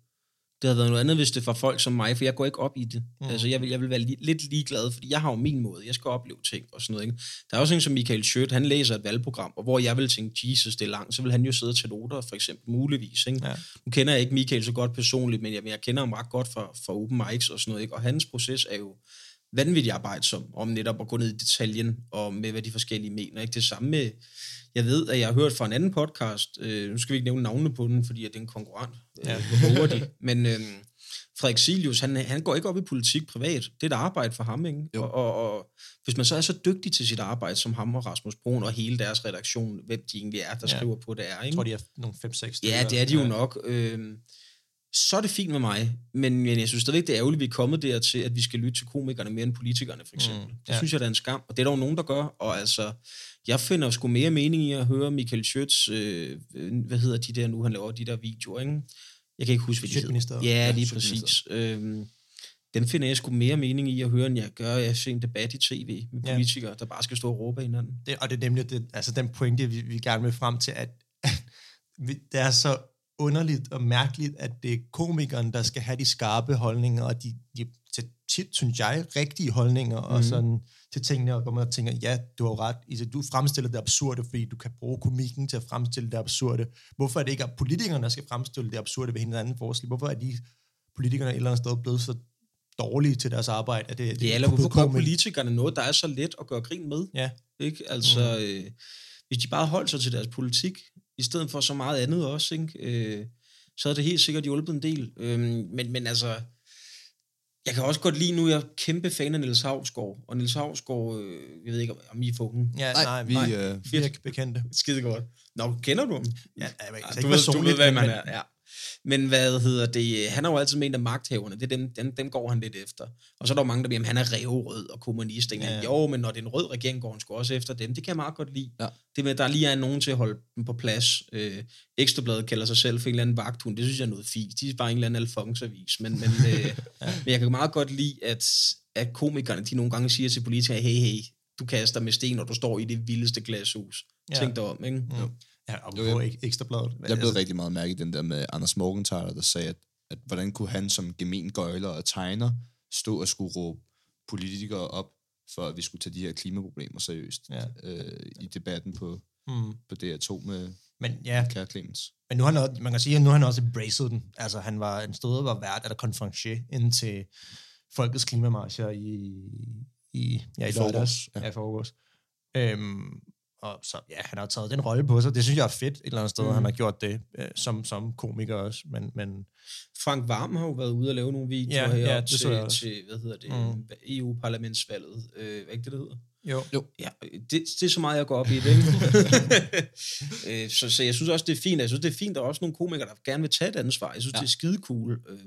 Det havde været noget andet, hvis det var folk som mig, for jeg går ikke op i det. Mm. Altså, jeg vil, jeg vil være li- lidt ligeglad, fordi jeg har jo min måde. Jeg skal opleve ting og sådan noget. Ikke? Der er også en som Michael Schødt, han læser et valgprogram, og hvor jeg vil tænke, Jesus, det er langt, så vil han jo sidde og tage noter, for eksempel, muligvis. Ikke? Ja. Nu kender jeg ikke Michael så godt personligt, men jeg, men jeg kender ham ret godt fra, fra Open Mics og sådan noget. Ikke? Og hans proces er jo vanvittigt arbejdsom om netop at gå ned i detaljen og med, hvad de forskellige mener. Ikke? Det samme med, jeg ved, at jeg har hørt fra en anden podcast, øh, nu skal vi ikke nævne navnene på den, fordi det er en konkurrent, Ja. ja. de. <laughs> men øh, Frederik Silius, han, han går ikke op i politik privat. Det er et arbejde for ham, ikke? Jo. Og, og, og hvis man så er så dygtig til sit arbejde, som ham og Rasmus Brun og hele deres redaktion, hvem de egentlig er, der Ja. ja. skriver på det er, Jeg ikke? tror, de er nogle 5-6 Ja, det er de jo nok. Øhm, så er det fint med mig, men, men jeg synes stadigvæk, det er ærgerligt, at vi er kommet dertil, at vi skal lytte til komikerne mere end politikerne, for eksempel. Mm, Mm, ja. det synes jeg, der er en skam, og det er der jo nogen, der gør. Og altså, jeg finder sgu mere mening i at høre Michael Schøtz, øh, øh, hvad hedder de der nu, han laver de der videoer, ikke? Jeg kan ikke huske, hvad de hedder. Ja, Ja, lige Sjøtministeriet. præcis. Øhm, dem finder jeg sgu mere mening i at høre, end jeg gør, at jeg ser en debat i tv med Ja. politikere, der bare skal stå og råbe hinanden. Det, og det er nemlig det, altså den pointe, vi, vi gerne vil frem til, at, <laughs> vi, det er så underligt og mærkeligt, at det er komikeren, der skal have de skarpe holdninger, og de, de tit, synes jeg, rigtige holdninger, mm. og sådan til tingene, hvor man tænker, ja, du har ret, Ise, du fremstiller det absurde, fordi du kan bruge komikken til at fremstille det absurde. Hvorfor er det ikke at politikerne, der skal fremstille det absurde ved hinanden forskel? Hvorfor er de politikerne et eller andet sted blevet så dårlige til deres arbejde? At det, Ja, eller hvorfor gør politikerne noget, der er så let at gøre grin med? Ja. Ikke? Altså, mm. øh, hvis de bare holdt sig til deres politik, i stedet for så meget andet også, ikke? Øh, så havde det helt sikkert hjulpet en del. Øh, men, men altså, jeg kan også godt lide, nu er jeg kæmpe fan af Niels Havsgaard, og Niels Havsgaard, øh, jeg ved ikke, om I er funden. Ja, Nej, nej, vi, nej, øh, vi er bekendte. Skide godt. Nå, kender du ham? Ja, jeg ved, Ja, altså du, ved, du ved, hvad man er, ja. Men hvad hedder det? Han har jo altid ment, at magthaverne, det er dem, dem, dem går han lidt efter. Og så er der jo mange, der bliver, at han er revrød og kommunist. Ikke? Ja. Jo, men når det er en rød regering, går han sgu også efter dem. Det kan jeg meget godt lide. Ja. Det med, at der lige er nogen til at holde dem på plads. Øh, Ekstrabladet kalder sig selv for en eller anden vagthund. Det synes jeg er noget fint. De er bare en eller anden alfonsavis. Men, men, øh, ja. <laughs> men jeg kan meget godt lide, at, at komikerne, de nogle gange siger til politikere, hey, hey, du kaster med sten, og du står i det vildeste glashus. Ja. Tænk dig om, ikke? Mm. Ja, og på ek- ekstrabladet. Jeg blev rigtig meget mærke i den der med Anders Morgenthaler, der sagde, at, at hvordan kunne han som gemen gøjler og tegner stå og skulle råbe politikere op, for at vi skulle tage de her klimaproblemer seriøst Ja. øh, i debatten på, Mm. på DR2 med Men ja, Kære Clemens. men nu har han, man kan sige, at nu har han også embraced den. Altså, han var en stod og var vært eller konferencier ind til Folkets Klimamarcher i, i, ja, i I lørdags. ja. Ja, i forgårs. Øhm, og så, ja, han har taget den rolle på sig. Det synes jeg er fedt et eller andet sted, mm. Han har gjort det øh, som, som komiker også. Men, men Frank Varm har jo været ude og lave nogle videoer Ja, her ja, det til, jeg til, hvad hedder det, Mm. EU-parlamentsvalget. Øh, hvad er ikke det, det hedder? jo, Ja, det, det er så meget, jeg går op i det, ikke? <laughs> øh, så, så jeg synes også, det er fint. Jeg synes, det er fint, at der er også nogle komikere, der gerne vil tage et ansvar. Jeg synes, Ja. ja. det er skide cool. Øh,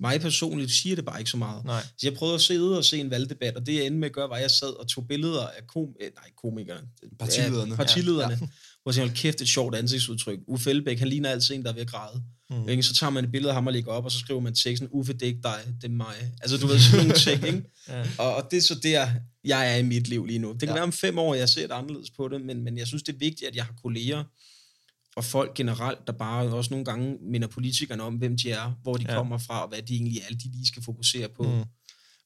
mig personligt siger det bare ikke så meget. nej. Så jeg prøvede at sidde og se en valgdebat, og det jeg endte med at gøre, var, at jeg sad og tog billeder af kom øh, nej, komikerne. Partilederne. Ja, partilederne. Ja. Ja. Hvor jeg hold kæft, et sjovt ansigtsudtryk. Uffe Elbæk, han ligner altid en, der er ved at græde. Mm. Ikke? Så tager man et billede af ham og lægger op, og så skriver man teksten, Uffe, det er ikke dig, det er mig. Altså, du ved, sådan nogle ting, ikke? Ja. Og, og det er så der, jeg er i mit liv lige nu. Det kan ja. være om fem år, jeg ser det anderledes på det, men, men jeg synes, det er vigtigt, at jeg har kolleger og folk generelt, der bare også nogle gange minder politikerne om, hvem de er, hvor de Ja. kommer fra, og hvad de egentlig er, de lige skal fokusere på. Mm.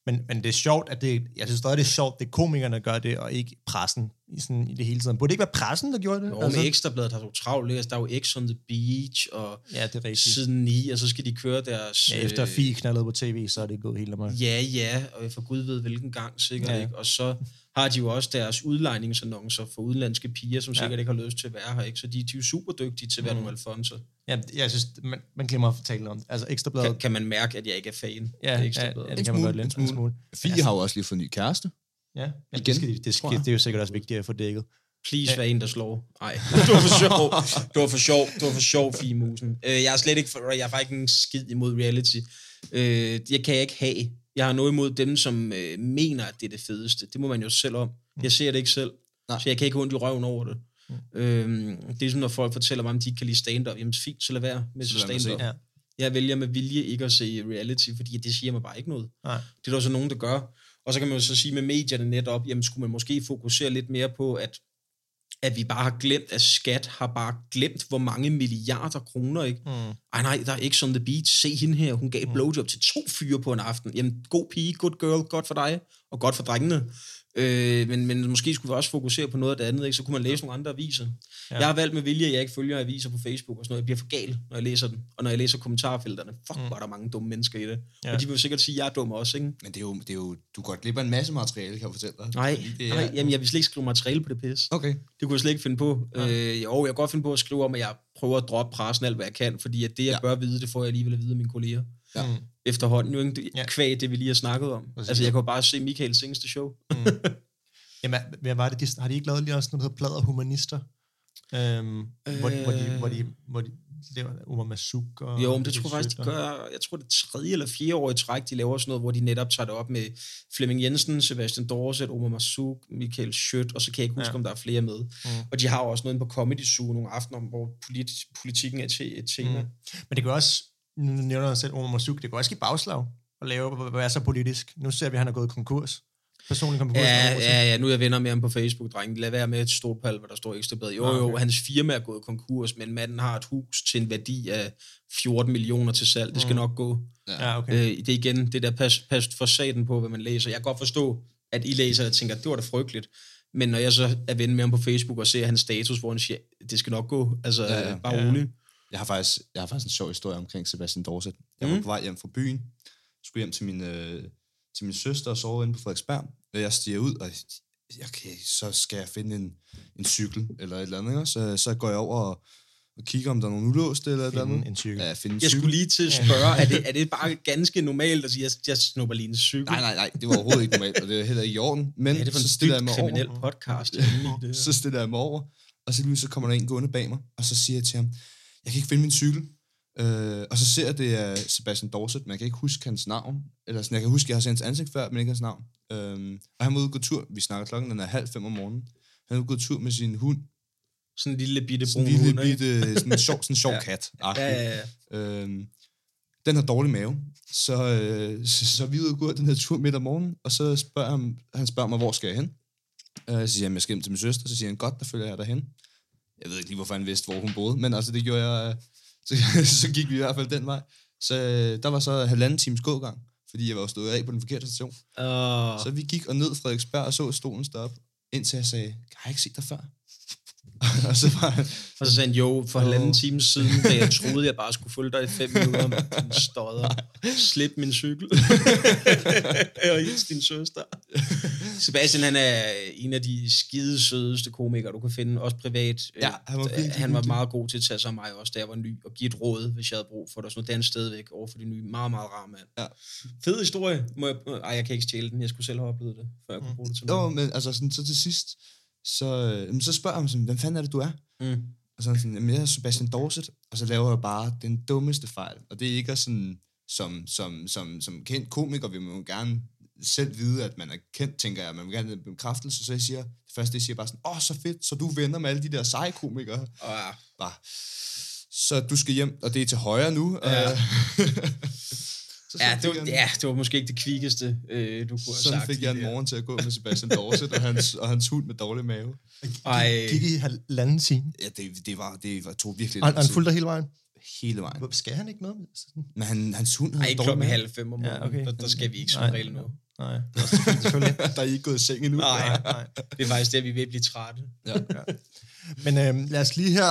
Men, men det er sjovt, at det, jeg synes stadig, det er sjovt, det er komikerne, der gør det, og ikke pressen i, sådan, i det hele tiden. Burde det ikke være pressen, der gjorde det? Jo, altså, med Ekstrabladet har du travlt? Altså, der er jo X on the Beach, og Ja, det er rigtigt. siden 9, og så skal de køre deres... Ja, efter øh, Fie knaldede på tv, så er det gået helt amok. Ja, ja, og for Gud ved hvilken gang sikkert, ja. ikke? Og så har de jo også deres udlejningsannoncer for udenlandske piger, som Ja. sikkert ikke har lyst til at være her, ikke? Så de, de er jo super dygtige til at være Mm. nogle alfonser. Ja, jeg synes, man, man glemmer at fortælle om det. Altså Ekstrabladet. Kan, kan man mærke, at jeg ikke er fan ja, af ja, Ekstrabladet? ja, det kan man godt lidt. en smule. smule. Fie har jo også lige fået ny kæreste. Ja, ja det, Igen, skal, det, skal, jeg. det er jo sikkert også vigtigt at få dækket. Please, Ja. vær en, der slår. Nej, <laughs> det var for sjov. Det var for sjov. Det var for sjov, Fimusen. Øh, jeg er slet ikke, for, jeg har faktisk ikke en skid imod reality. Øh, jeg kan jeg ikke have. Jeg har noget imod dem, som øh, mener, at det er det fedeste. Det må man jo selv om. Jeg ser det ikke selv. Nej. Så jeg kan ikke ondt i røven over det. Mm. Øhm, det er som, når folk fortæller mig, om de ikke kan lide stand-up. Jamen fint, så lad være med Så stand-up. Ja. Jeg vælger med vilje ikke at se reality, fordi det siger mig bare ikke noget. Nej. Det er der så nogen, der gør. Og så kan man jo så sige med medierne netop, jamen skulle man måske fokusere lidt mere på, at, at vi bare har glemt, at skat har bare glemt, hvor mange milliarder kroner, ikke? Mm. ej nej, der er ikke on the beach, se hende her, hun gav et blowjob til to fyre på en aften. Jamen, god pige, good girl, godt for dig, og godt for drengene. Øh, men, men måske skulle vi også fokusere på noget af det andet, ikke? så kunne man læse nogle andre aviser. Ja. Jeg har valgt med vilje, at jeg ikke følger aviser på Facebook og sådan noget. Jeg bliver for gal, når jeg læser den. Og når jeg læser kommentarfelterne, fuck, mm. var der mange dumme mennesker i det. Ja. Og de vil jo sikkert sige, at jeg er dum også, ikke? Men det er jo, det er jo du går glip af en masse materiale, kan jeg fortælle dig. Nej, det nej jamen, jeg vil slet ikke skrive materiale på det pis. Okay. Det kunne jeg slet ikke finde på. Ja. Øh, jo, jeg kan godt finde på at skrive om, at jeg prøver at droppe pressen alt, hvad jeg kan, fordi at det, jeg ja. bør vide, det får jeg alligevel at vide af mine kolleger. Ja. Mm. Efterhånden, jo ikke ja. kvæg det, vi lige har snakket om. Præcis. Altså, jeg kan jo bare se Michael seneste show. Mm. Jamen, hvad var det? De, har de ikke lavet lige også noget, der hedder Plader Humanister? Øhm, øh, hvor, de, hvor, de, hvor, de, hvor de laver Omar Masuk og... Jo, men det tror jeg faktisk, de gør... Jeg tror, det er tredje eller fjerde år i træk, de laver sådan noget, hvor de netop tager det op med Flemming Jensen, Sebastian Dorset, Omar Masuk, Michael Schødt, og så kan jeg ikke huske, ja. om der er flere med. Mm. Og de har også noget på Comedy Zoo nogle aftener, hvor politi- politikken er til et tema. Mm. Men det kan også... Nu nævner jeg selv Omar Masuk, det kan også give bagslag at lave, hvad er så politisk. Nu ser vi, at han er gået konkurs personligt kom på ja, ja, ja, nu er jeg venner med ham på Facebook, dreng. Lad være med et stort pal, hvor der står ekstra bedre. Jo, jo, hans firma er gået konkurs, men manden har et hus til en værdi af 14 millioner til salg. Det skal mm. nok gå. Ja, okay. Øh, det er igen det der pas, pas for saten på, hvad man læser. Jeg kan godt forstå, at I læser og tænker, det var da frygteligt. Men når jeg så er ven med ham på Facebook og ser hans status, hvor han siger, det skal nok gå. Altså, ja, ja. bare roligt. Jeg har, faktisk, jeg har faktisk en sjov historie omkring Sebastian Dorset. Jeg var mm. på vej hjem fra byen, skulle hjem til min, øh, til min søster og sove inde på Frederiksberg. Og jeg stiger ud, og jeg, okay, så skal jeg finde en, en cykel eller et eller andet. Ikke? Så, så går jeg over og, og kigger, om der er nogen ulåste eller et eller andet. en cykel. Ja, finde en jeg cykel. skulle lige til at spørge, er, det, <laughs> er det bare ganske normalt at sige, at jeg snupper lige en cykel? Nej, nej, nej, det var overhovedet ikke normalt, og det er heller ikke i orden. Men ja, det var så stiller jeg mig kriminel over. podcast. <laughs> så stiller jeg mig over, og så lige så kommer der en gående bag mig, og så siger jeg til ham, jeg kan ikke finde min cykel. Øh, og så ser jeg, det er Sebastian Dorset, men jeg kan ikke huske hans navn. Eller sådan, jeg kan huske, jeg har set hans ansigt før, men ikke hans navn. Øh, og han var ude gå tur, vi snakker klokken, den er halv fem om morgenen. Han var ude gå tur med sin hund. Sådan en lille bitte brun hund, lille bitte, sådan en sjov, sådan en sjov ja. kat. Ja, ja, ja. Øh, den har dårlig mave. Så, øh, så, så vi er ude og gå den her tur midt om morgenen, og så spørger han, han spørger mig, hvor skal jeg hen? Øh, så siger jeg, jeg skal hjem til min søster. Så siger han, godt, der følger jeg derhen. Jeg ved ikke lige, hvorfor han vidste, hvor hun boede, men altså, det gjorde jeg... Øh, så, <laughs> så gik vi i hvert fald den vej. Så øh, der var så halvanden times gågang, fordi jeg var stået af på den forkerte station. Uh. Så vi gik og ned Frederiksberg og så stolen stå op, indtil jeg sagde, har jeg ikke set dig før? <laughs> og så var han, <laughs> Og så sagde han, jo, for halvanden time siden, da jeg <laughs> troede, jeg bare skulle følge dig i fem minutter, men stodder. Slip min cykel. og hils din søster. Sebastian, han er en af de skide sødeste komikere, du kan finde, også privat. Ja, han var virkelig han var meget god til at tage sig af mig også, da jeg var ny, og give et råd, hvis jeg havde brug for det. og Sådan noget, det er stadigvæk over for de nye. Meget, meget rar mand. Ja. Fed historie. Må jeg, ej, jeg kan ikke stjæle den. Jeg skulle selv have oplevet det, før jeg kunne bruge det til jo, noget. men altså sådan, så til sidst, så, øh, så spørger ham sådan, hvem fanden er det, du er? Mm. Og så er han sådan, jeg er Sebastian Dorset, og så laver jeg bare den dummeste fejl. Og det er ikke sådan, som, som, som, som kendt komiker vil man jo gerne selv vide, at man er kendt, tænker jeg. Man vil gerne have bekræftelse, så jeg siger, det første, jeg siger bare sådan, åh, så fedt, så du er venner med alle de der seje komikere. Og ja, Bare, så du skal hjem, og det er til højre nu. Ja. <laughs> Så ja, det var, jeg- ja, det var måske ikke det kvikkeste, øh, du kunne have Sådan sagt. fik jeg en morgen til at gå med Sebastian Dorset og hans, og hans hund med dårlig mave. Ej. Gik i halvanden time. Ja, det, det, var, det var, tog virkelig Og han, han fulgte hele vejen. hele vejen. Hvor skal han ikke noget? Sådan? Men han, hans hund havde ikke dårlig klokken mave. halv fem om Ja, morgenen. okay. der, der skal vi ikke som regel nu. Nej, det er <laughs> der er I ikke gået i seng endnu. Nej. Nej. Det er faktisk der, vi er ved at blive trætte. Ja. Men øhm, lad os lige her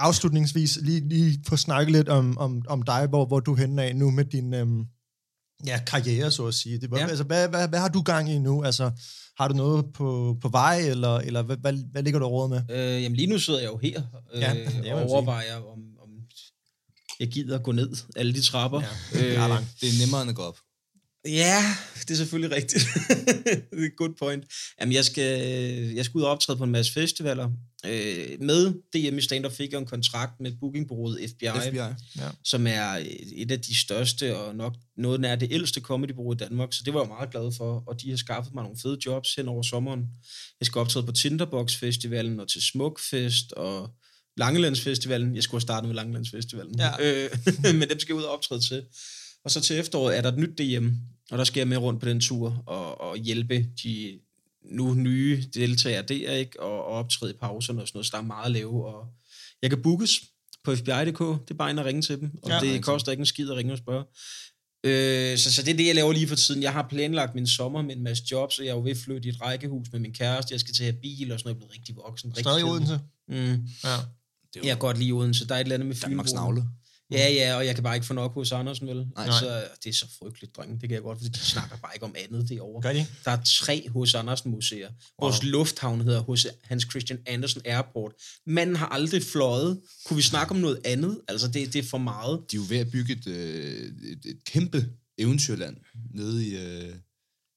afslutningsvis lige, lige få snakket lidt om, om, om dig, hvor, hvor du er henne af nu med din øhm, ja, karriere, så at sige. Det, Ja. ja. altså, hvad, hvad, hvad har du gang i nu? Altså, har du noget på, på vej, eller, eller hvad, hvad, hvad ligger du råder med? Øh, jamen lige nu sidder jeg jo her øh, Ja, det og overvejer, om, om jeg gider gå ned alle de trapper. Ja, det er langt. Det er nemmere end at gå op. Ja, det er selvfølgelig rigtigt. <laughs> det er et good point. Jamen, jeg skal, jeg skal ud og optræde på en masse festivaler. Øh, med DM i stand-up fik jeg en kontrakt med bookingbureauet FBI, FBI. som er et af de største og nok noget nær det ældste comedybureau i Danmark, så det var jeg meget glad for, og de har skaffet mig nogle fede jobs hen over sommeren. Jeg skal optræde på Tinderbox Festivalen og til Smukfest og Langelandsfestivalen. Jeg skulle have startet med Langelandsfestivalen. Ja. Øh, <laughs> men dem skal jeg ud og optræde til. Og så til efteråret er der et nyt DM, og der skal jeg med rundt på den tur og, og hjælpe de nu nye deltagere der, ikke? Og, og optræde i pauserne og sådan noget, så der er meget at lave. Og jeg kan bookes, på FBI.dk. Det er bare ind og ringe til dem, og Ja. det koster ikke en skid at ringe og spørge. Øh, så, så det er det, jeg laver lige for tiden. Jeg har planlagt min sommer med en masse jobs, og jeg er jo ved at flytte i et rækkehus med min kæreste. Jeg skal til at have bil og sådan noget. Jeg er blevet rigtig voksen. Rigtig Stadig i. Odense? Mm. Ja. Det er Jeg kan godt lide Odense. Der er et eller andet med Danmarks Fynboerne. navle. Ja, ja, og jeg kan bare ikke få nok hos Andersen, vel? Nej. altså, det er så frygteligt, drenge. Det kan jeg godt, fordi de snakker bare ikke om andet derovre. Gør de? Der er tre hos Andersen museer. Vores lufthavn hedder hos Hans Christian Andersen Airport. Manden har aldrig fløjet. Kunne vi snakke om noget andet? Altså, det, det er for meget. De er jo ved at bygge et, øh, et, et kæmpe eventyrland nede i, øh,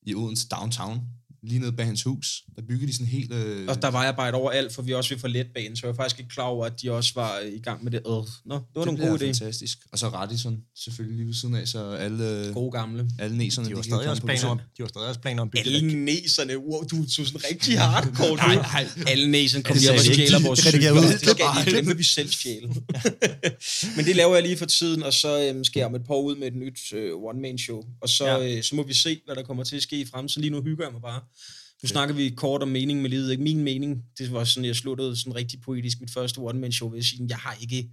i Odense downtown. Lige nede bag hans hus. Der bygger de sådan helt... Øh, Og der var arbejde overalt, for vi også ved for letbanen, så jeg var faktisk ikke klar over, at de også var i gang med det. Øh. Nå, det var det nogle gode idé. fantastisk. Og så Radisson selvfølgelig lige ved siden af, så alle, Gode gamle. alle næserne... De har kan stadig også på planer om, de har stadig også planer om at bygge Alle det. næserne, wow, du er sådan rigtig hardcore. Nej, nej. Alle næserne lige op og stjæler De vores cykler. ud. Det skal de glemme, vi selv stjæle. <laughs> Men det laver jeg lige for tiden, og så øhm, skal jeg om et par ud med et nyt øh, one-man-show. Og så, Ja. øh, så må vi se, hvad der kommer til at ske i fremtiden. Lige nu hygger jeg mig bare. Nu snakker vi kort om mening med livet. Ikke? Min mening, det var sådan, jeg sluttede sådan rigtig poetisk mit første one-man-show ved at sige, jeg har ikke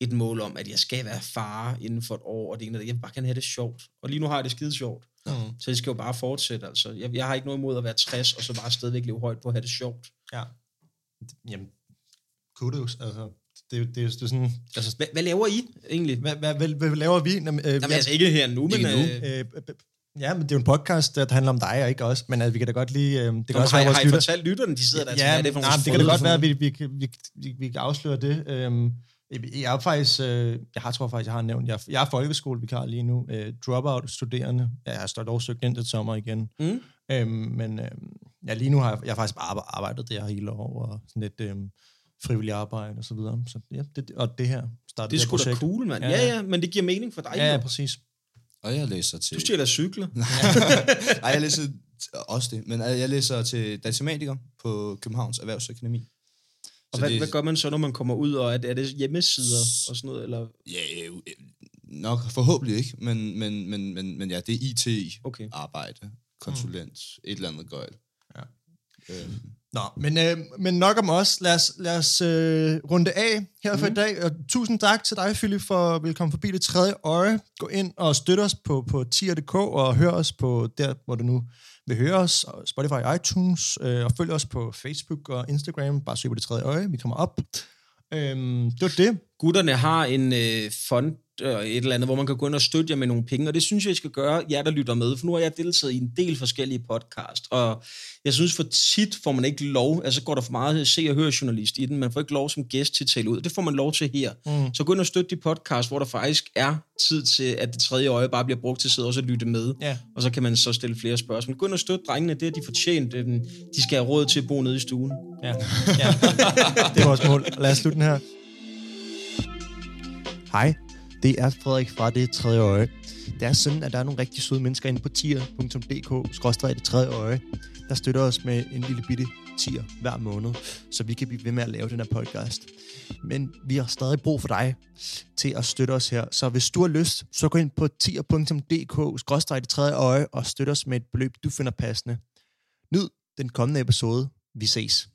et mål om, at jeg skal være far inden for et år, og det ene, det. jeg bare gerne have det sjovt. Og lige nu har jeg det skide sjovt. Mm. Så det skal jo bare fortsætte. Altså. Jeg, jeg har ikke noget imod at være 60, og så bare stadigvæk leve højt på at have det sjovt. Ja. Jamen, kudos. Altså, det, det, jo- det er sådan... Altså, Hvad, hvad laver I egentlig? hvad, hvad, hvad, hvad laver vi? Jamen, øh, Jamen, altså ikke her nu, men... Ikke nu. Øh, øh, ja, men det er jo en podcast, der handler om dig og ikke os. Men altså, vi kan da godt lige... Øh, det kan Nå, også har, være, har I lytter- fortalt lytterne, de sidder der Ja, hvad er det for nej, det kan da godt være, at vi, vi, kan- vi, vi, vi kan afsløre det. Øhm, jeg er faktisk, øh, jeg har, tror faktisk, jeg har nævnt, jeg, jeg er folkeskolevikar lige nu, øh, dropout studerende. Jeg har stået dog søgt ind til sommer igen. Mm. Øhm, men øh, ja, lige nu har jeg, jeg har faktisk bare arbe- arbejdet der hele år, og sådan lidt øh, frivillig arbejde og så videre. Så, ja, det, og det her startede Det er sgu da cool, mand. Ja, Ja, ja. ja, men det giver mening for dig. Ja, ja, præcis. Og jeg læser til... Du stjæler cykler. <laughs> Nej, jeg læser også det, men øh, jeg læser til datamatiker på Københavns Erhvervsakademi. Og Så hvad, det- hvad gør man så, når man kommer ud, og er det, er det hjemmesider og sådan noget? Eller? Ja, øh, øh, nok forhåbentlig ikke, men, men, men, men, men ja, det er IT-arbejde, Okay. konsulent, et eller andet gøjl. Ja. Øhm, Nå, men, øh, men nok om os. Lad os, lad os øh, runde af her for Mhm. i dag. Og tusind tak til dig, Philip, for at komme forbi det tredje øje. Gå ind og støt os på, på tier.dk og hør os på der, hvor du nu vil høre os. og Spotify, iTunes. Øh, og følg os på Facebook og Instagram. Bare søg på det tredje øje. Vi kommer op. Øhm, det var det. Gutterne har en øh, fond et eller andet, hvor man kan gå ind og støtte jer med nogle penge, og det synes jeg, I skal gøre, jer der lytter med, for nu har jeg deltaget i en del forskellige podcast, og jeg synes for tit får man ikke lov, altså går der for meget se- og høre journalist i den, man får ikke lov som gæst til at tale ud, det får man lov til her. Mm. Så gå ind og støtte de podcast, hvor der faktisk er tid til, at det tredje øje bare bliver brugt til at sidde og så lytte med, Ja. og så kan man så stille flere spørgsmål. Gå ind og støtte drengene, det er de fortjent, Øh, de skal have råd til at bo nede i stuen. Ja. ja. <laughs> det var vores mål. Lad os slutte den her. Hej, det er Frederik fra Det Tredje Øje. Det er sådan, at der er nogle rigtig søde mennesker inde på tier.dk, det tredje øje, der støtter os med en lille bitte tier hver måned, så vi kan blive ved med at lave den her podcast. Men vi har stadig brug for dig til at støtte os her. Så hvis du har lyst, så gå ind på tier.dk, det tredje øje, og støt os med et beløb, du finder passende. Nyd den kommende episode. Vi ses.